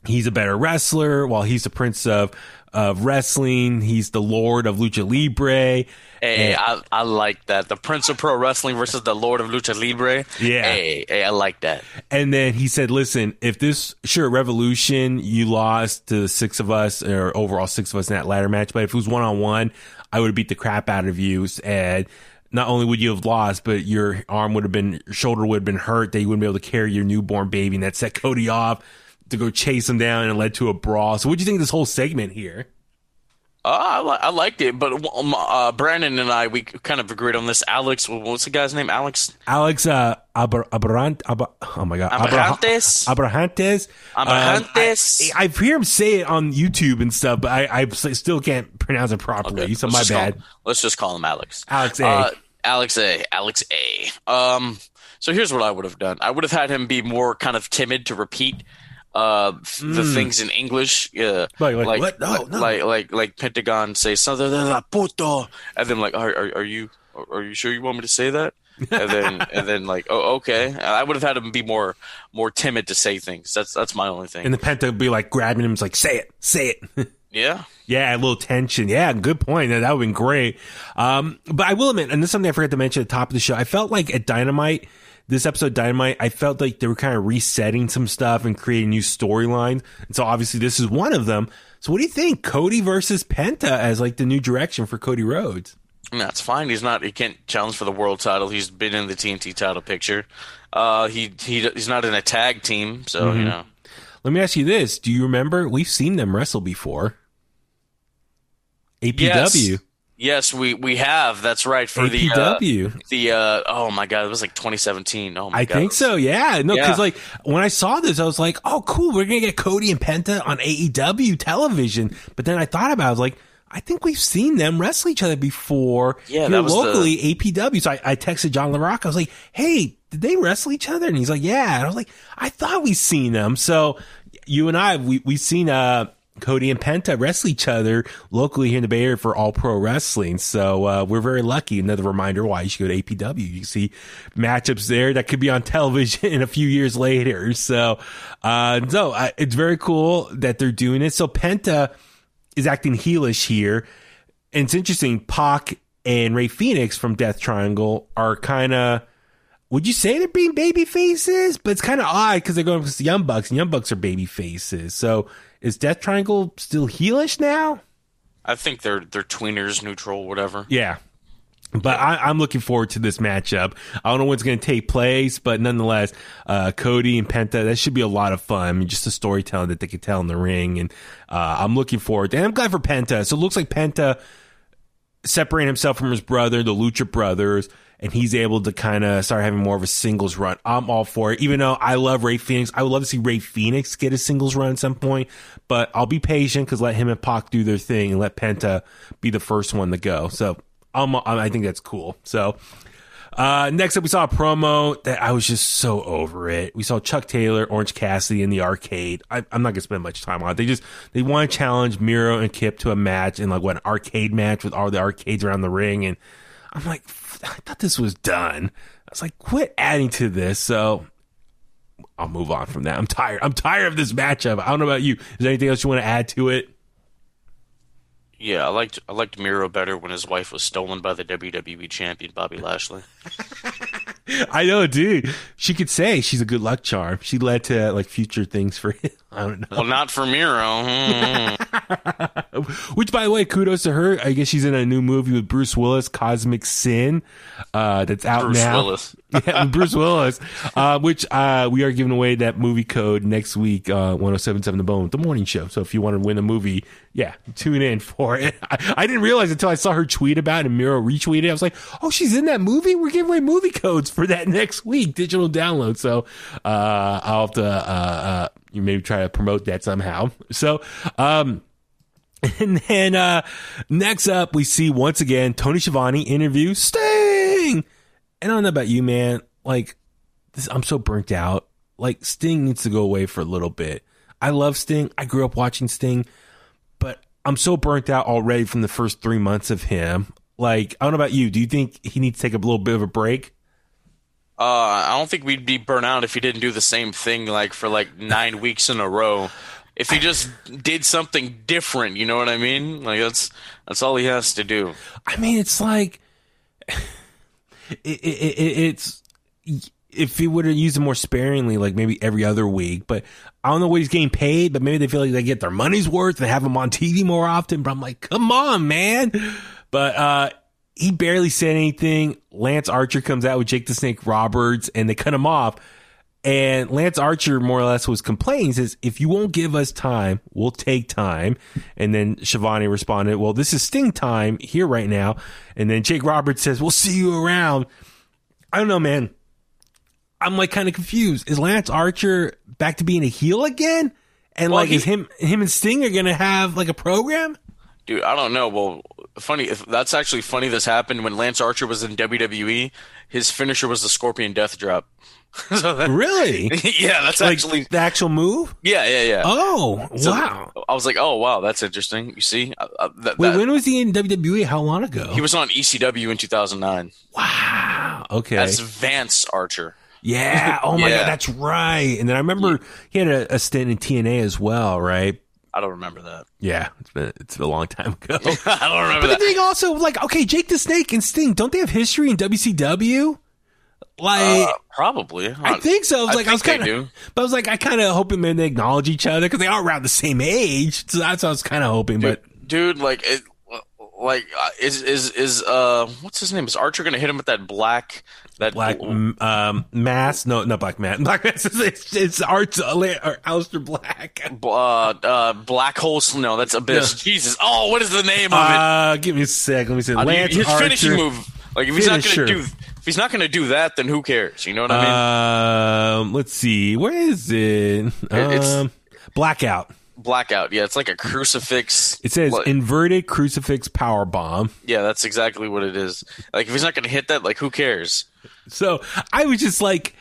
he's a better wrestler while he's the prince of of wrestling. He's the lord of lucha libre. Hey, I, I like that. The Prince of Pro Wrestling versus the Lord of Lucha Libre. Yeah. Hey, hey, I like that. And then he said, listen, if this, sure, Revolution, you lost to six of us, or overall six of us in that ladder match, but if it was one on one, I would have beat the crap out of you. And not only would you have lost, but your arm would have been, shoulder would have been hurt, that you wouldn't be able to carry your newborn baby. And that set Cody off to go chase him down and it led to a brawl. So what do you think of this whole segment here? Uh, I, li- I liked it, but um, uh, Brandon and I we kind of agreed on this. Alex, what's the guy's name? Alex Alex uh, Aber, Aberrant, Aber, oh my god, Abrahantes. Abrahantes. Abrahantes. Um, I, I hear him say it on YouTube and stuff, but I, I still can't pronounce it properly. Okay, So let's my just call bad. him- let's just call him Alex. Alex A. Uh, Alex A. Alex A. Um. So here's what I would have done. I would have had him be more kind of timid to repeat uh f- the things in English. Yeah. Hmm. Like- like what? No, like, no. like like like Pentagon say something like puto, and then like are are, are you are you sure you want me to say that? and then and then like oh okay. I would have had him be more more timid to say things. That's that's my only thing. and the Penta would be like grabbing him, it's like, say it, say it. yeah. Yeah, a little tension. Yeah, good point. That would have been great. Um, but I will admit, and this is something I forgot to mention at the top of the show, I felt like at Dynamite, this episode Dynamite, I felt like they were kind of resetting some stuff and creating new storylines. And so obviously this is one of them. So what do you think? Cody versus Penta as like the new direction for Cody Rhodes? That's fine. He's not. He can't challenge for the world title. He's been in the TNT title picture. Uh, he he he's not in a tag team, so Mm-hmm. you know. Let me ask you this. Do you remember? We've seen them wrestle before. APW. Yes. Yes, we we have. That's right for the uh, APW. the uh, oh my god, it was like 2017. Oh my I god, I think so. Yeah. No, because Yeah. like when I saw this, I was like, oh, cool. We're going to get Cody and Penta on AEW television. But then I thought about it. I was like, I think we've seen them wrestle each other before. Yeah, that was the- locally, APW. So I, I texted John LaRock. I was like, hey, did they wrestle each other? And he's like, yeah. And I was like, I thought we seen them. So you and I, we, we've seen, uh, Cody and Penta wrestle each other locally here in the Bay Area for All Pro Wrestling. So uh, we're very lucky. Another reminder why you should go to APW. You see matchups there that could be on television in a few years later. So, uh, so uh, it's very cool that they're doing it. So Penta is acting heelish here. And it's interesting. Pac and Rey Fenix from Death Triangle are kind of. Would you say they're being baby faces? But it's kind of odd because they're going against the Young Bucks, and Young Bucks are baby faces. So is Death Triangle still heelish now? I think they're they're tweeners, neutral, whatever. Yeah. But I, I'm looking forward to this matchup. I don't know when it's going to take place, but nonetheless, uh, Cody and Penta, that should be a lot of fun. I mean, just the storytelling that they could tell in the ring. And uh, I'm looking forward. And I'm glad for Penta. So it looks like Penta separating himself from his brother, the Lucha Brothers, and he's able to kind of start having more of a singles run. I'm all for it. Even though I love Rey Fenix, I would love to see Rey Fenix get a singles run at some point, but I'll be patient because let him and Pac do their thing and let Penta be the first one to go. So I'm, I think that's cool. So, uh, next up, we saw a promo that I was just so over it. We saw Chuck Taylor, Orange Cassidy in the arcade. I, I'm not gonna spend much time on it. They just they want to challenge Miro and Kip to a match in like what an arcade match with all the arcades around the ring, and I'm like, I thought this was done. I was like, quit adding to this. So I'll move on from that. I'm tired. I'm tired of this matchup. I don't know about you. Is there anything else you want to add to it? Yeah, I liked I liked Miro better when his wife was stolen by the WWE champion Bobby Lashley. I know, dude. She could say she's a good luck charm. She led to like future things for him. I don't know. Well, not for Miro. Which, by the way, kudos to her. I guess she's in a new movie with Bruce Willis, Cosmic Sin, uh, that's out Bruce now. Willis. yeah, Bruce Willis. Uh, which uh, we are giving away that movie code next week. Uh, 1077 The Bone, the morning show. So if you want to win a movie, yeah, tune in for it. I, I didn't realize until I saw her tweet about it and Miro retweeted. it. I was like, oh, she's in that movie. We're giving away movie codes for that next week, digital download. So uh, I'll have to. You maybe try to promote that somehow. So, um, and then uh, next up, we see once again Tony Schiavone interview Sting. And I don't know about you, man. Like, this, I'm so burnt out. Like, Sting needs to go away for a little bit. I love Sting. I grew up watching Sting, but I'm so burnt out already from the first three months of him. Like, I don't know about you. Do you think he needs to take a little bit of a break? Uh, I don't think we'd be burnt out if he didn't do the same thing like for like nine weeks in a row. If he just did something different, you know what I mean? Like that's that's all he has to do. I mean, it's like it, it, it, it's if he would have used it more sparingly, like maybe every other week. But I don't know what he's getting paid. But maybe they feel like they get their money's worth and have him on TV more often. But I'm like, come on, man. But uh, he barely said anything. Lance Archer comes out with Jake the Snake Roberts, and they cut him off. And Lance Archer more or less was complaining, he says, if you won't give us time, we'll take time. And then Schiavone responded, well, this is Sting time here right now. And then Jake Roberts says, we'll see you around. I don't know, man. I'm like kind of confused. Is Lance Archer back to being a heel again? And Well, like, he- is him, him and Sting are going to have like a program? Dude, I don't know. Well, funny. That's actually funny. This happened when Lance Archer was in WWE. His finisher was the Scorpion Death Drop. so that, Really? yeah, that's like actually the actual move? yeah, yeah, yeah. Oh, So wow. I was like, oh wow, that's interesting. You see, uh, uh, that, Wait, that- when was he in WWE? How long ago? he was on ECW in 2009 wow. Okay. That's Vance Archer. Yeah. Oh my Yeah. god, that's right. And then I remember he had a, a stint in TNA as well, right? I don't remember that. Yeah, it's been it's been a long time ago. I don't remember but the thing also, like, okay, Jake the Snake and Sting, don't they have history in WCW? Like, Uh, probably. I think so. I like, I was kind of, but I was like, I kind of hoping maybe they acknowledge each other because they are around the same age. So that's what I was kind of hoping. but dude, like it, like uh, is is is uh what's his name? Is Archer gonna hit him with that black that Black um, Mass, no, not Black Mass. Black Mass is it's, it's Art or Aleister Black. uh, uh black hole? No, that's Abyss. Jesus. Oh, what is the name of it? Uh, give me a sec. Let me see. Uh, Lance his Archer. finishing move. Like if he's not gonna do if he's not gonna do that, then who cares? You know what I mean? Um, let's see. Where is it? It's- Um, blackout. Blackout. Yeah, it's like a crucifix. It says Like- inverted crucifix power bomb. yeah, that's exactly what it is. Like if he's not gonna hit that, like who cares? So I was just like,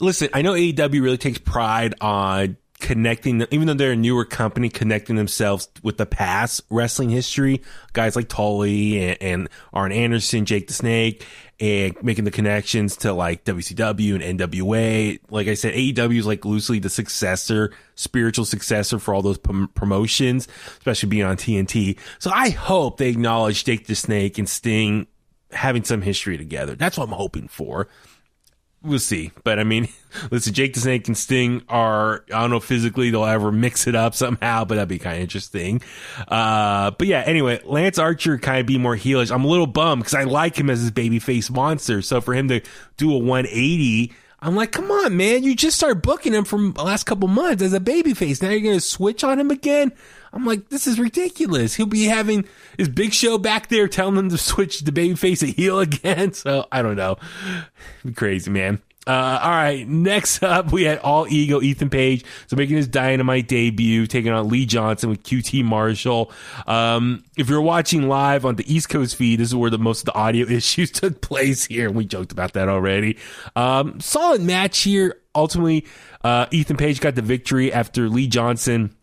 listen, I know AEW really takes pride on connecting, even though they're a newer company, connecting themselves with the past wrestling history. Guys like Tully and, and Arn Anderson, Jake the Snake, and making the connections to like WCW and NWA. Like I said, AEW is like loosely the successor, spiritual successor for all those prom- promotions, especially being on TNT. So I hope they acknowledge Jake the Snake and Sting having some history together. That's what I'm hoping for. We'll see. But I mean, listen, Jake the Snake and Sting are, I don't know, physically they'll ever mix it up somehow, but that'd be kind of interesting. Uh, but yeah, anyway, Lance Archer kind of be more heelish. I'm a little bummed because I like him as his babyface monster. So for him to do a 180, I'm like, come on, man. You just started booking him from the last couple months as a babyface. Now you're going to switch on him again? I'm like, this is ridiculous. He'll be having his big show back there telling them to switch the babyface to heel again. So I don't know. Crazy, man. Uh, all right. Next up, we had all ego Ethan Page. So making his dynamite debut, taking on Lee Johnson with QT Marshall. Um, if you're watching live on the East Coast feed, this is where the most of the audio issues took place here. And we joked about that already. Um, solid match here. Ultimately, uh, Ethan Page got the victory after Lee Johnson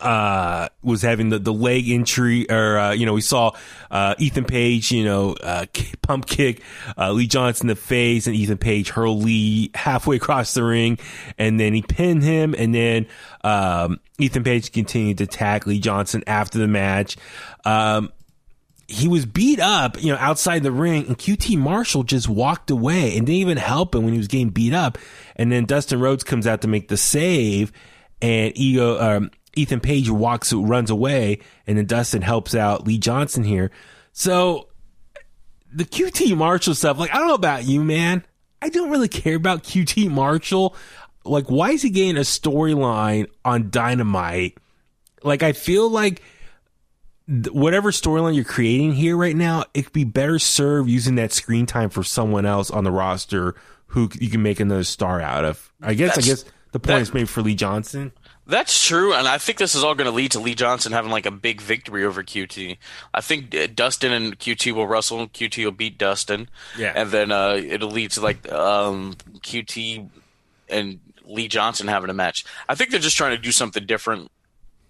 uh, was having the, the leg injury, or, uh, you know, we saw, uh, Ethan Page, you know, uh, pump kick, uh, Lee Johnson in the face and Ethan Page hurl Lee halfway across the ring and then he pinned him and then, um, Ethan Page continued to attack Lee Johnson after the match. Um, he was beat up, you know, outside the ring, and QT Marshall just walked away and didn't even help him when he was getting beat up. And then Dustin Rhodes comes out to make the save, and ego um, Ethan Page walks runs away, and then Dustin helps out Lee Johnson here. So the QT Marshall stuff, like I don't know about you, man. I don't really care about QT Marshall. Like, why is he getting a storyline on Dynamite? Like, I feel like whatever storyline you're creating here right now, it could be better served using that screen time for someone else on the roster who you can make another star out of. I guess. That's, I guess the point that, is maybe for Lee Johnson. That's true, and I think this is all going to lead to Lee Johnson having like a big victory over QT. I think uh, Dustin and QT will wrestle. QT will beat Dustin, yeah, and then uh, it'll lead to like um, QT and Lee Johnson having a match. I think they're just trying to do something different.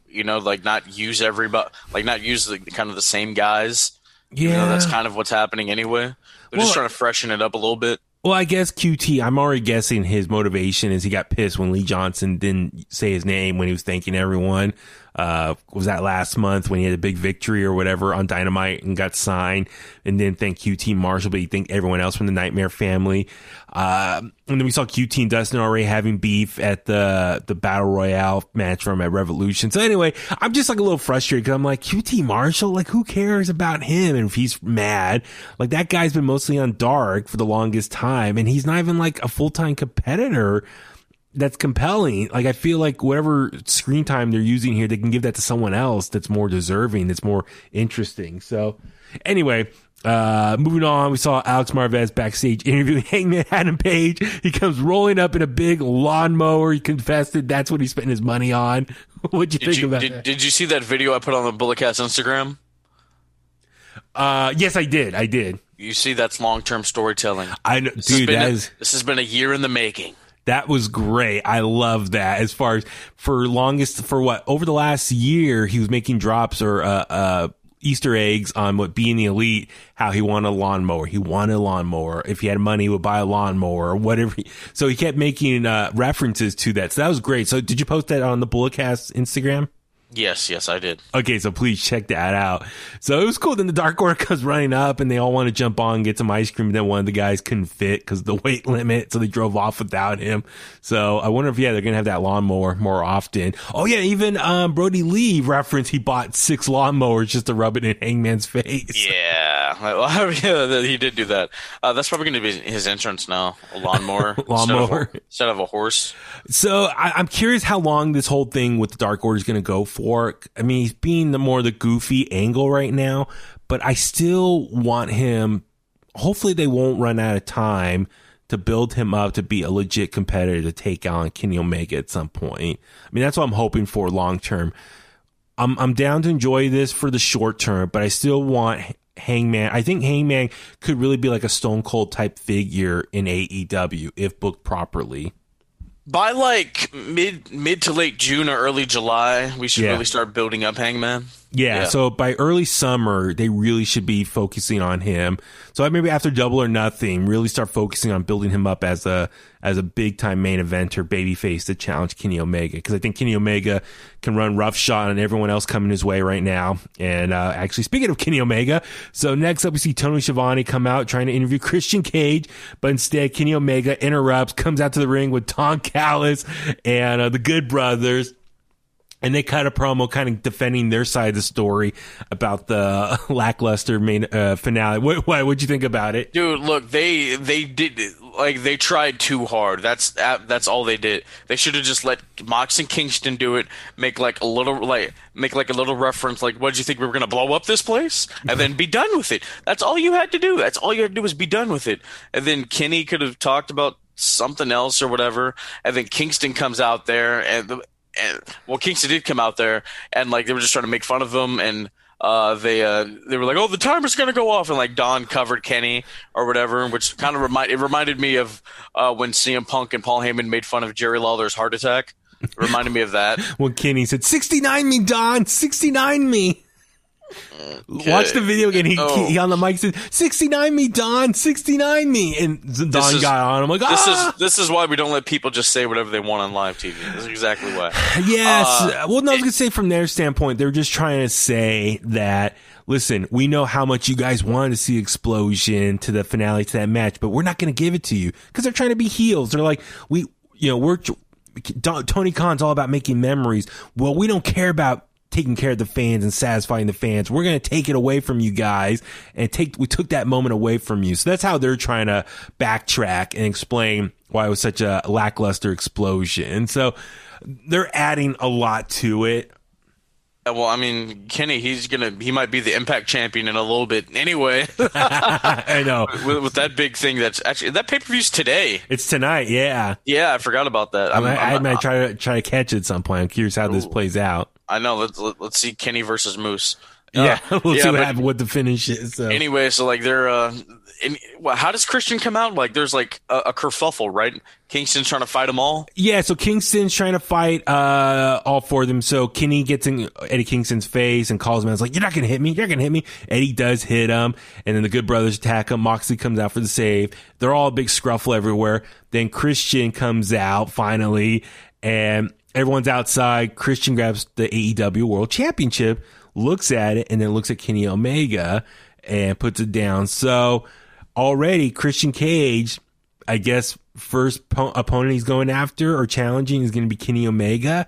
You know, like not use everybody, like not use the kind of the same guys. Yeah, you know, that's kind of what's happening anyway. They're well, just trying to freshen it up a little bit. Well, I guess QT, I'm already guessing his motivation is he got pissed when Lee Johnson didn't say his name when he was thanking everyone uh, was that last month when he had a big victory or whatever on Dynamite and got signed and then thank QT Marshall, but you thanked everyone else from the Nightmare family. Uh, and then we saw QT and Dustin already having beef at the, the Battle Royale match from at Revolution. So anyway, I'm just like a little frustrated because I'm like, QT Marshall, like who cares about him? And if he's mad, like that guy's been mostly on dark for the longest time and he's not even like a full-time competitor that's compelling. Like I feel like whatever screen time they're using here, they can give that to someone else that's more deserving, that's more interesting. So anyway, uh, moving on, we saw Alex Marvez backstage interviewing Hangman Adam Page. He comes rolling up in a big lawnmower. He confessed that that's what he spent his money on. What'd you did think you, about did, that? Did you see that video I put on the Bulletcast Instagram? Uh, yes, I did. I did. You see, that's long term storytelling. I know, this dude. That a, is, this has been a year in the making. That was great. I love that. As far as for longest, for what over the last year, he was making drops or uh, uh, Easter eggs on what being the elite, how he wanted a lawnmower. He wanted a lawnmower. If he had money, he would buy a lawnmower or whatever. So he kept making uh, references to that. So that was great. So did you post that on the Bulletcast Instagram? Yes, yes, I did. Okay, so please check that out. So it was cool. Then the Dark Order comes running up and they all want to jump on and get some ice cream. And then one of the guys couldn't fit because the weight limit. So they drove off without him. So I wonder if, yeah, they're going to have that lawnmower more often. Oh, yeah, even um, Brodie Lee referenced he bought six lawnmowers just to rub it in Hangman's face. Yeah, yeah he did do that. Uh, that's probably going to be his entrance now a lawnmower. lawnmower. Instead of, instead of, a horse. So I, am curious how long this whole thing with the Dark Order is going to go for fork. I mean, he's being the more the goofy angle right now, but I still want him. Hopefully, they won't run out of time to build him up to be a legit competitor to take on Kenny Omega at some point. I mean, that's what I'm hoping for long term. I'm I'm down to enjoy this for the short term, but I still want Hangman. I think Hangman could really be like a Stone Cold type figure in AEW if booked properly by like mid mid to late June or early July, we should Yeah. really start building up Hangman. Yeah, Yeah. so by early summer, they really should be focusing on him. So maybe after Double or Nothing, really start focusing on building him up as a as a big time main eventer, babyface to challenge Kenny Omega. Because I think Kenny Omega can run roughshod on everyone else coming his way right now. And uh, actually, speaking of Kenny Omega, so next up we see Tony Schiavone come out trying to interview Christian Cage, but instead Kenny Omega interrupts, comes out to the ring with Don Callis and uh, the Good Brothers and they cut a promo kind of defending their side of the story about the lackluster main uh, finale. What what would you think about it? Dude, look, they they did like they tried too hard. That's that's all they did. They should have just let Mox and Kingston do it. Make like a little like make like a little reference like what did you think we were going to blow up this place and then be done with it. That's all you had to do. That's all you had to do was be done with it. And then Kenny could have talked about something else or whatever. And then Kingston comes out there and and well, Kingston did come out there and like they were just trying to make fun of him and uh, they uh, they were like, "Oh, the timer's gonna go off," and like Don covered Kenny or whatever, which kind of remind it reminded me of uh, when CM Punk and Paul Heyman made fun of Jerry Lawler's heart attack. It reminded me of that. when Kenny said, 69 me, Don, 69 me. Watch the video again. He, Oh. he on the mic said, 69 me, Don, 69 me. And Don is- got on. I'm like, This ah! is this is why we don't let people just say whatever they want on live TV. This is exactly why. Yes. Uh, well, no, I was going to say from their standpoint, they're just trying to say that, listen, we know how much you guys wanted to see explosion to the finale to that match, but we're not going to give it to you because they're trying to be heels. They're like, we, you know, we're, Tony Khan's all about making memories. Well, we don't care about taking care of the fans and satisfying the fans. We're going to take it away from you guys and take, we took that moment away from you. So that's how they're trying to backtrack and explain why it was such a lackluster explosion. So they're adding a lot to it. Well, I mean, Kenny, he's gonna he might be the Impact champion in a little bit anyway. I know. with, with that big thing that's actually that pay per view's today. It's tonight. Yeah. Yeah, I forgot about that. I, I'm- might, I I'm- might try to try to catch it at some point. I'm curious how this plays out. I know. Let's let, let's see Kenny versus Moose. Yeah, Uh, we'll yeah, see what, but- happens, what the finish is. So. Anyway, so like they're uh, in, well, how does Christian come out? Like there's like a, a kerfuffle, right? Kingston's trying to fight them all. Yeah, so Kingston's trying to fight uh, all four of them. So Kenny gets in Eddie Kingston's face and calls him out. He's like, You're not going to hit me. You're not going to hit me. Eddie does hit him. And then the Good Brothers attack him. Moxley comes out for the save. They're all a big scruffle everywhere. Then Christian comes out finally, and everyone's outside. Christian grabs the AEW World Championship, looks at it, and then looks at Kenny Omega and puts it down. So already Christian Cage I guess first po- opponent he's going after or challenging is going to be Kenny Omega.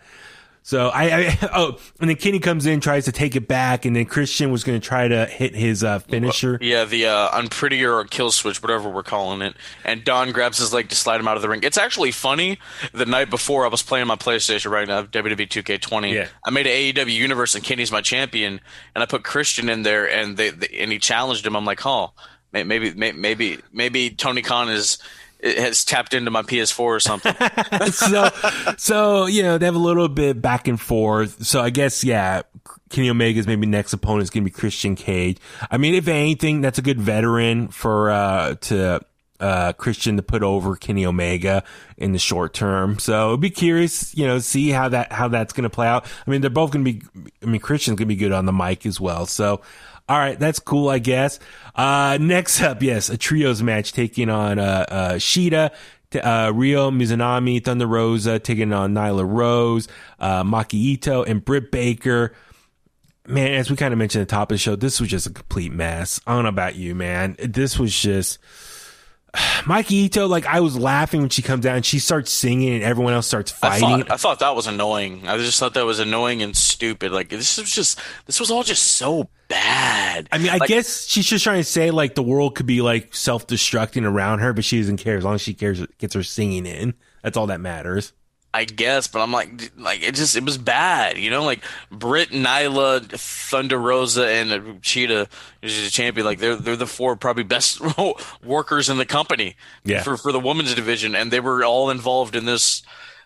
So I, I oh, and then Kenny comes in, tries to take it back, and then Christian was going to try to hit his uh, finisher. Yeah, the uh, unprettier or kill switch, whatever we're calling it. And Don grabs his leg to slide him out of the ring. It's actually funny. The night before, I was playing my PlayStation right now, WWE 2K20. Yeah. I made an AEW Universe, and Kenny's my champion, and I put Christian in there, and they, they and he challenged him. I'm like, oh, may- maybe maybe maybe Tony Khan is has tapped into my PS4 or something. so, so you know they have a little bit back and forth. So I guess yeah, Kenny Omega's maybe next opponent is going to be Christian Cage. I mean, if anything, that's a good veteran for uh to uh Christian to put over Kenny Omega in the short term. So I'd be curious, you know, see how that how that's going to play out. I mean, they're both going to be. I mean, Christian's going to be good on the mic as well. So. All right, that's cool, I guess. Uh, next up, yes, a trios match taking on, uh, uh, Shida, uh, Ryo Mizunami, Thunder Rosa taking on Nyla Rose, uh, Maki Itoh, and Britt Baker. Man, as we kind of mentioned at the top of the show, this was just a complete mess. I don't know about you, man. This was just, Maki Itoh, like I was laughing when she comes down and she starts singing and everyone else starts I fighting. thought, I thought that was annoying. I just thought that was annoying and stupid. Like this was just this was all just so bad. I mean, I Like, guess she's just trying to say like the world could be like self destructing around her, but she doesn't care as long as she cares gets her singing in. That's all that matters. I guess, but I'm like, like it just it was bad, you know. Like Britt, Nyla, Thunder Rosa, and Shida, who's a champion. Like they're they're the four probably best workers in the company Yeah. for for the women's division, and they were all involved in this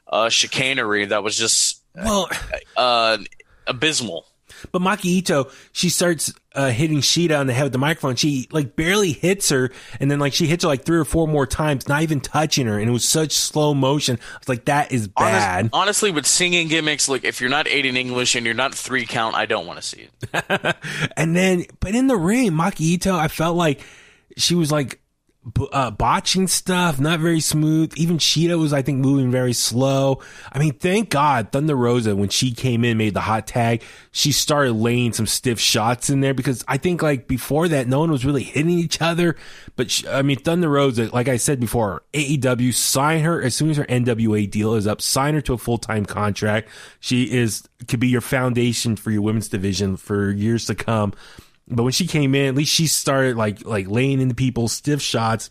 uh, chicanery that was just Well, uh, abysmal. But Maki Itoh, she starts uh, hitting Shida on the head with the microphone. She like barely hits her, and then like she hits her like three or four more times, not even touching her, and it was such slow motion. I was like, that is Honest- bad. honestly, with singing gimmicks, like if you're not eight in English and you're not three count, I don't want to see it. And then, but in the ring, Maki Itoh, I felt like she was like uh, botching stuff, not very smooth. Even Shida was, I think, moving very slow. I mean, thank God Thunder Rosa, when she came in, made the hot tag, she started laying some stiff shots in there because I think like before that, no one was really hitting each other. But she, I mean, Thunder Rosa, like I said before, AEW sign her as soon as her NWA deal is up, sign her to a full time contract. She is could be your foundation for your women's division for years to come. But when she came in, at least she started like like laying into people, stiff shots,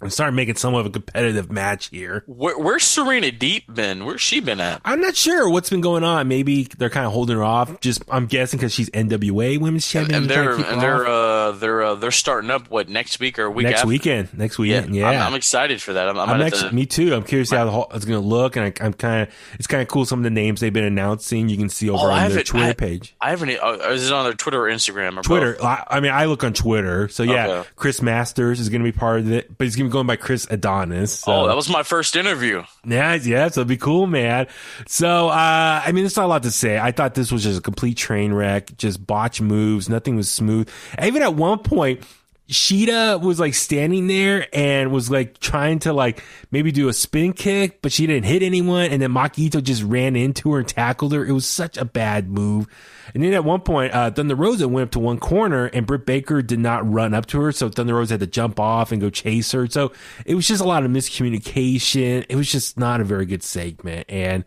and started making somewhat of a competitive match here. Where, where's Serena Deeb been? Where's she been at? I'm not sure what's been going on. Maybe they're kind of holding her off. Just I'm guessing because she's NWA Women's Champion. and to they're and they're off. Uh, uh they're uh, they're starting up what next week or week next after? weekend. Next weekend. Yeah, I'm, I'm excited for that. I'm, I'm, I'm gonna actually, have to- me too. I'm curious how the whole it's going to look, and I, I'm kind of it's kind of cool. Some of the names they've been announcing, you can see over Oh, on their Twitter I- page. I haven't. Uh, is it on their Twitter or Instagram or Twitter. I, I mean, I look on Twitter, so yeah. Okay. Chris Masters is going to be part of it, but he's going to be going by Chris Adonis. So. Oh, that was my first interview. Yeah, yeah, so it'd be cool, man. So, uh, I mean, there's not a lot to say. I thought this was just a complete train wreck, just botch moves. Nothing was smooth. Even at one point, Shida was like standing there and was like trying to like maybe do a spin kick, but she didn't hit anyone. And then Maki Itoh just ran into her and tackled her. It was such a bad move. And then at one point, uh, Thunder Rosa went up to one corner and Britt Baker did not run up to her. So Thunder Rosa had to jump off and go chase her. So it was just a lot of miscommunication. It was just not a very good segment. And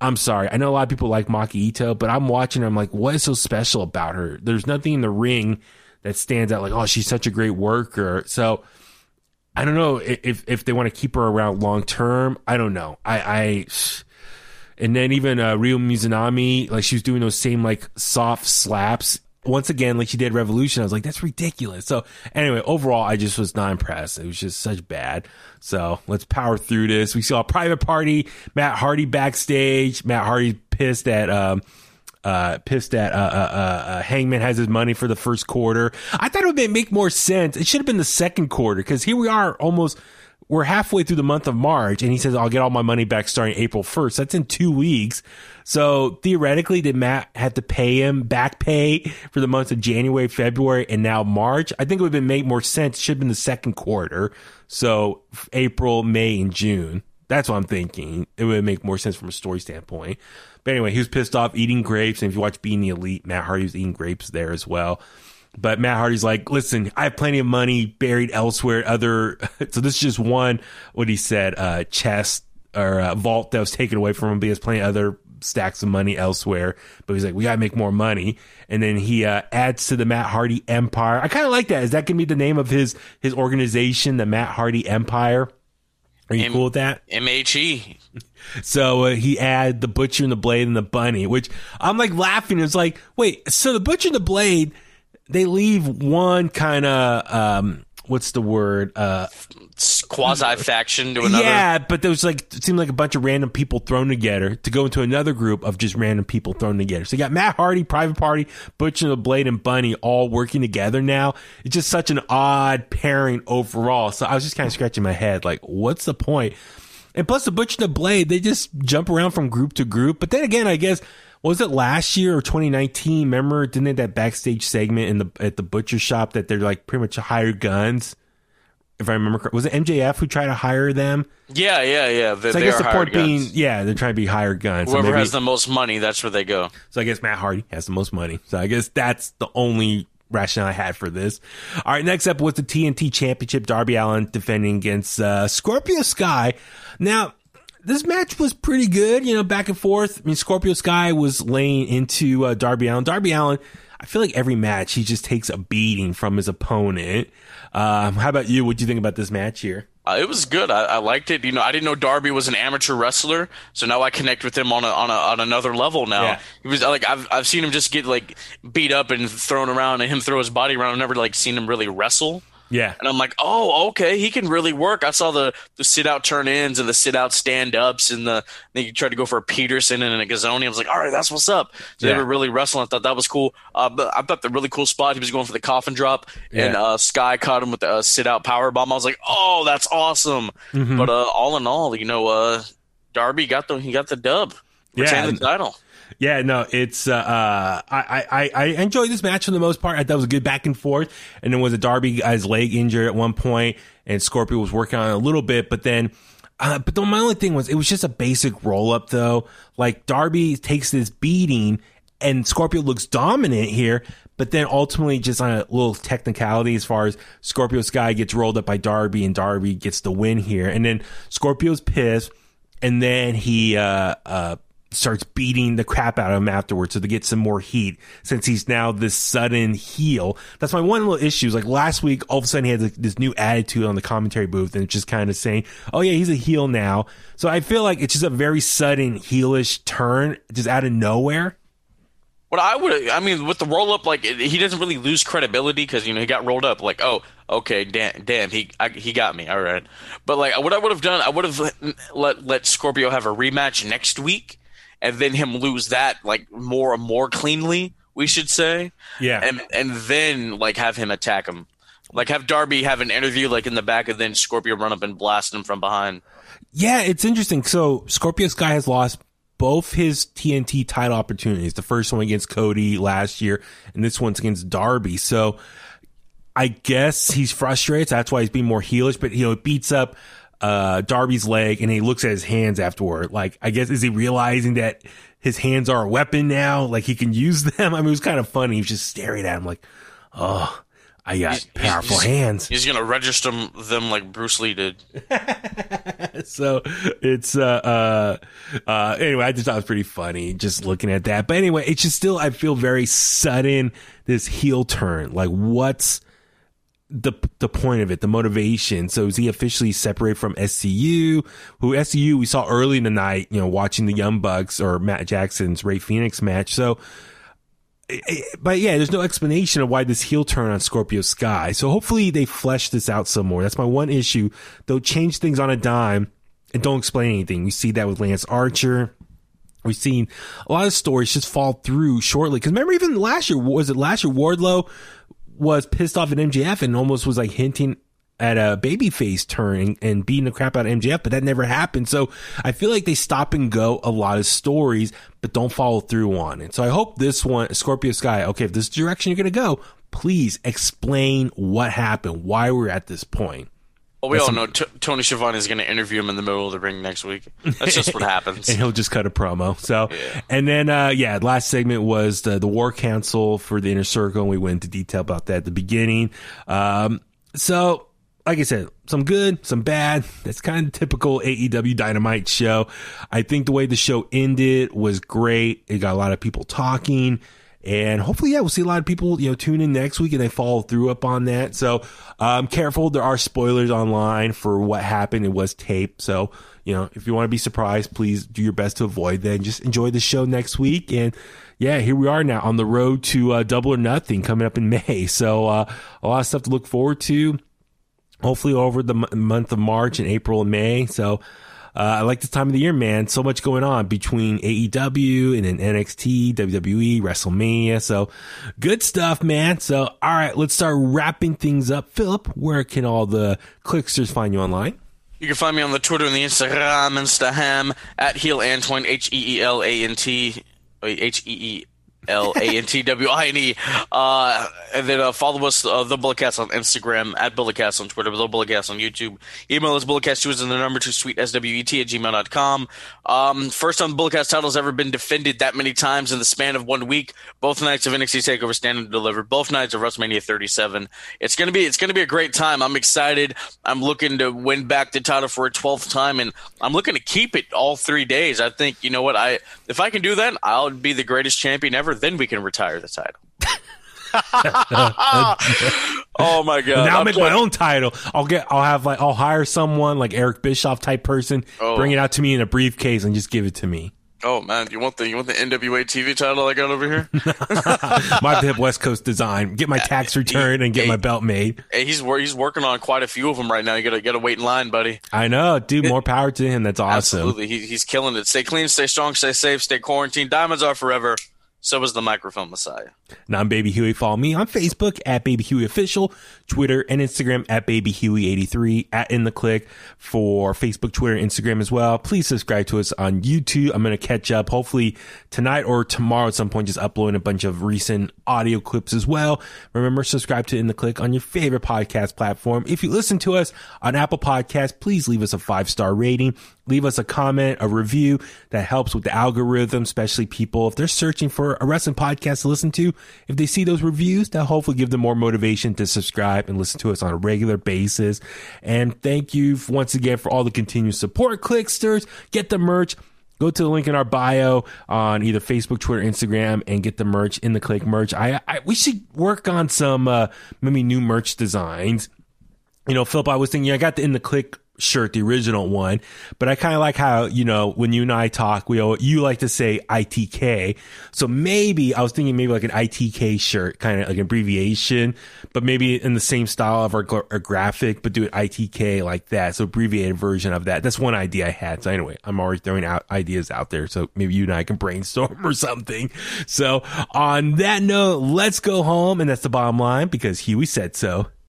I'm sorry. I know a lot of people like Maki Itoh, but I'm watching her. I'm like, what is so special about her? There's nothing in the ring that stands out like, oh, she's such a great worker. So I don't know if if they want to keep her around long term. I don't know. I, I and then even uh, Ryo Mizunami, like she was doing those same like soft slaps once again, like she did Revolution. I was like, that's ridiculous. So anyway, overall, I just was not impressed. It was just such bad. So let's power through this. We saw a private party, Matt Hardy backstage. Matt Hardy pissed at um, uh, pissed at uh, uh, uh, uh, Hangman has his money for the first quarter. I thought it would make more sense. It should have been the second quarter because here we are almost we're halfway through the month of March, and he says I'll get all my money back starting April first. That's in two weeks. So theoretically, did Matt have to pay him back pay for the months of January, February, and now March? I think it would have make more sense. It should have been the second quarter. So April, May, and June. That's what I'm thinking. It would make more sense from a story standpoint. But anyway, he was pissed off eating grapes. And if you watch Being the Elite, Matt Hardy was eating grapes there as well. But Matt Hardy's like, listen, I have plenty of money buried elsewhere. Other, so this is just one, what he said, uh, chest or uh, vault that was taken away from him. But he has plenty of other stacks of money elsewhere. But he's like, we gotta make more money. And then he uh, adds to the Matt Hardy Empire. I kind of like that. Is that gonna be the name of his his organization, the Matt Hardy Empire? Are you M- cool with that? MHE. So uh, he add the butcher and the blade and the bunny, which I'm like laughing. It's like, wait, so the butcher and the blade, they leave one kind of um, what's the word? Uh, Quasi faction to another. yeah, but there was like it seemed like a bunch of random people thrown together to go into another group of just random people thrown together. So you got Matt Hardy, Private Party, Butcher and the Blade, and Bunny all working together now. It's just such an odd pairing overall. So I was just kind of scratching my head, like, what's the point? And plus, the Butcher and the Blade, they just jump around from group to group. But then again, I guess was it last year or 2019? Remember, didn't they have that backstage segment in the at the butcher shop that they're like pretty much hired guns? If I remember, correct. was it MJF who tried to hire them? Yeah, yeah, yeah. They, So I guess the point being, guns. yeah, they're trying to be hired guns. So, Whoever maybe- has the most money, that's where they go. so I guess Matt Hardy has the most money. So I guess that's the only rationale I had for this. All right, next up was the TNT Championship. Darby Allin defending against uh, Scorpio Sky. Now, this match was pretty good, you know, back and forth. I mean, Scorpio Sky was laying into uh, Darby Allin. Darby Allin, I feel like every match he just takes a beating from his opponent. Um, how about you? What do you think about this match here? Uh, it was good. I, I liked it. You know, I didn't know Darby was an amateur wrestler, so now I connect with him on a, on a, on another level. Now Yeah. he was like I've I've seen him just get like beat up and thrown around, and him throw his body around. I've never like seen him really wrestle. Yeah. And I'm like, oh, okay, he can really work. I saw the, the sit out turn ins and the sit out stand ups and the then you tried to go for a Peterson and a Gazzoni. I was like, all right, that's what's up. So Yeah. they were really wrestling. I thought that was cool. Uh, but I thought the really cool spot he was going for the coffin drop and Yeah. uh, Sky caught him with the uh, sit out power bomb. I was like, oh, that's awesome. Mm-hmm. But uh, all in all, you know, uh, Darby got the he got the dub. Yeah. The title. Yeah, no, it's uh, uh I, I I enjoyed this match for the most part. I thought it was a good back and forth. And then was a Darby guy's leg injured at one point, and Scorpio was working on it a little bit, but then. Uh, but the, my only thing was it was just a basic roll up though. Like Darby takes this beating, and Scorpio looks dominant here, but then ultimately just on a little technicality as far as Scorpio Sky gets rolled up by Darby, and Darby gets the win here, and then Scorpio's pissed, and then he uh uh starts beating the crap out of him afterwards so to get some more heat since he's now this sudden heel. That's my one little issue. is Like last week, all of a sudden he had this new attitude on the commentary booth and it's just kind of saying, oh yeah, he's a heel now. So I feel like it's just a very sudden heelish turn just out of nowhere. What I would, I mean, with the roll up, like he doesn't really lose credibility because you know he got rolled up. Like, oh, okay, damn, damn, he I, he got me, all right. But like, what I would have done, I would have let let Scorpio have a rematch next week, and then him lose that like more and more cleanly, we should say. Yeah. and and then like have him attack him, like have Darby have an interview like in the back, and then Scorpio run up and blast him from behind. Yeah, it's interesting. So Scorpio Sky has lost both his TNT title opportunities. The first one against Cody last year, and this one's against Darby. So I guess he's frustrated. So that's why he's being more heelish. But you know, it beats up uh, Darby's leg, and he looks at his hands afterward. Like, I guess is he realizing that his hands are a weapon now? Like he can use them. I mean, it was kind of funny. He was just staring at him like, oh. I got He's- powerful he's- hands. He's gonna register them like Bruce Lee did. so it's uh uh uh anyway i just thought it was pretty funny just looking at that but anyway it's just still i feel very sudden this heel turn like what's the the point of it the motivation so is he officially separated from scu who scu we saw early in the night you know watching the young bucks or matt jackson's Rey Fenix match so eh, eh, but yeah, there's no explanation of why this heel turn on Scorpio Sky. So hopefully they flesh this out some more. That's my one issue. They'll change things on a dime and don't explain anything. We see that with Lance Archer. We've seen a lot of stories just fall through shortly. Cause remember even last year, was it last year Wardlow was pissed off at MJF and almost was like hinting at a babyface turn and, and beating the crap out of MJF, but that never happened. So I feel like they stop and go a lot of stories, but don't follow through on it. So I hope this one, Scorpio Sky, okay, if this is direction you're going to go, please explain what happened, why we're at this point. Well, we all know T- Tony Schiavone is going to interview him in the middle of the ring next week. That's just what happens. and he'll just cut a promo. So, and then, uh, yeah, last segment was the, the war council for the inner circle. And we went into detail about that at the beginning. Um, so like I said, some good, some bad. That's kind of typical AEW Dynamite show. I think the way the show ended was great. It got a lot of people talking. And hopefully, yeah, we'll see a lot of people, you know, tune in next week and they follow through up on that. So, um, careful. There are spoilers online for what happened. It was taped. So, you know, if you want to be surprised, please do your best to avoid that and just enjoy the show next week. And yeah, here we are now on the road to uh, double or nothing coming up in May. So, uh, a lot of stuff to look forward to hopefully over the m- month of March and April and May. So Uh, I like this time of the year, man. So much going on between AEW and then NXT, WWE, WrestleMania. So good stuff, man. So all right, let's start wrapping things up. Philip, where can all the clicksters find you online? You can find me on the Twitter and the Instagram, Instaham, at Heel Antwine, H E E L A N T, H E E L A N T W I N E. Uh, and then uh, follow us, uh, The Bulletcast on Instagram, at Bulletcast on Twitter, The Bulletcast on YouTube. Email us, bulletcast2 is in the number two, sweet SWET at gmail.com. Um, first time Bulletcast title has ever been defended that many times in the span of one week. Both nights of NXT TakeOver Stand and Deliver, both nights of WrestleMania 37. It's gonna be it's gonna be a great time. I'm excited. I'm looking to win back the title for a 12th time, and I'm looking to keep it all three days. I think you know what I if I can do that, I'll be the greatest champion ever. Then we can retire the title. oh my god! now I'll make my own title. I'll get, I'll have like, I'll hire someone like Eric Bischoff type person, Oh. bring it out to me in a briefcase and just give it to me. Oh man, you want the you want the NWA TV title I got over here? To have West Coast design, get my tax return and get hey. my belt made. hey, he's he's working on quite a few of them right now. You gotta gotta wait in line, buddy. I know, dude. More power to him. That's awesome. Absolutely, he, he's killing it. Stay clean, stay strong, stay safe, stay quarantined. Diamonds are forever. So was the microphone messiah. Now I'm Baby Huey. Follow me on Facebook at Baby Huey Official, Twitter and Instagram at Baby Huey83, at In the Click for Facebook, Twitter, Instagram as well. Please subscribe to us on YouTube. I'm going to catch up hopefully tonight or tomorrow at some point, just uploading a bunch of recent audio clips as well. Remember, subscribe to In the Click on your favorite podcast platform. If you listen to us on Apple Podcasts, please leave us a five star rating. Leave us a comment, a review that helps with the algorithm, especially people if they're searching for a wrestling podcast to listen to. If they see those reviews, that hopefully give them more motivation to subscribe and listen to us on a regular basis. And thank you once again for all the continued support. Clicksters, get the merch. Go to the link in our bio on either Facebook, Twitter, Instagram, and get the merch in the click merch. I, I we should work on some uh, maybe new merch designs you know, Philip, I was thinking, I got the in the click shirt, the original one, but I kind of like how, you know, when you and I talk, we, you like to say ITK. So maybe I was thinking maybe like an ITK shirt, kind of like an abbreviation, but maybe in the same style of our, our graphic, but do it ITK like that. So abbreviated version of that. That's one idea I had. So anyway, I'm already throwing out ideas out there. So maybe you and I can brainstorm or something. So on that note, let's go home. And that's the bottom line because Huey said so.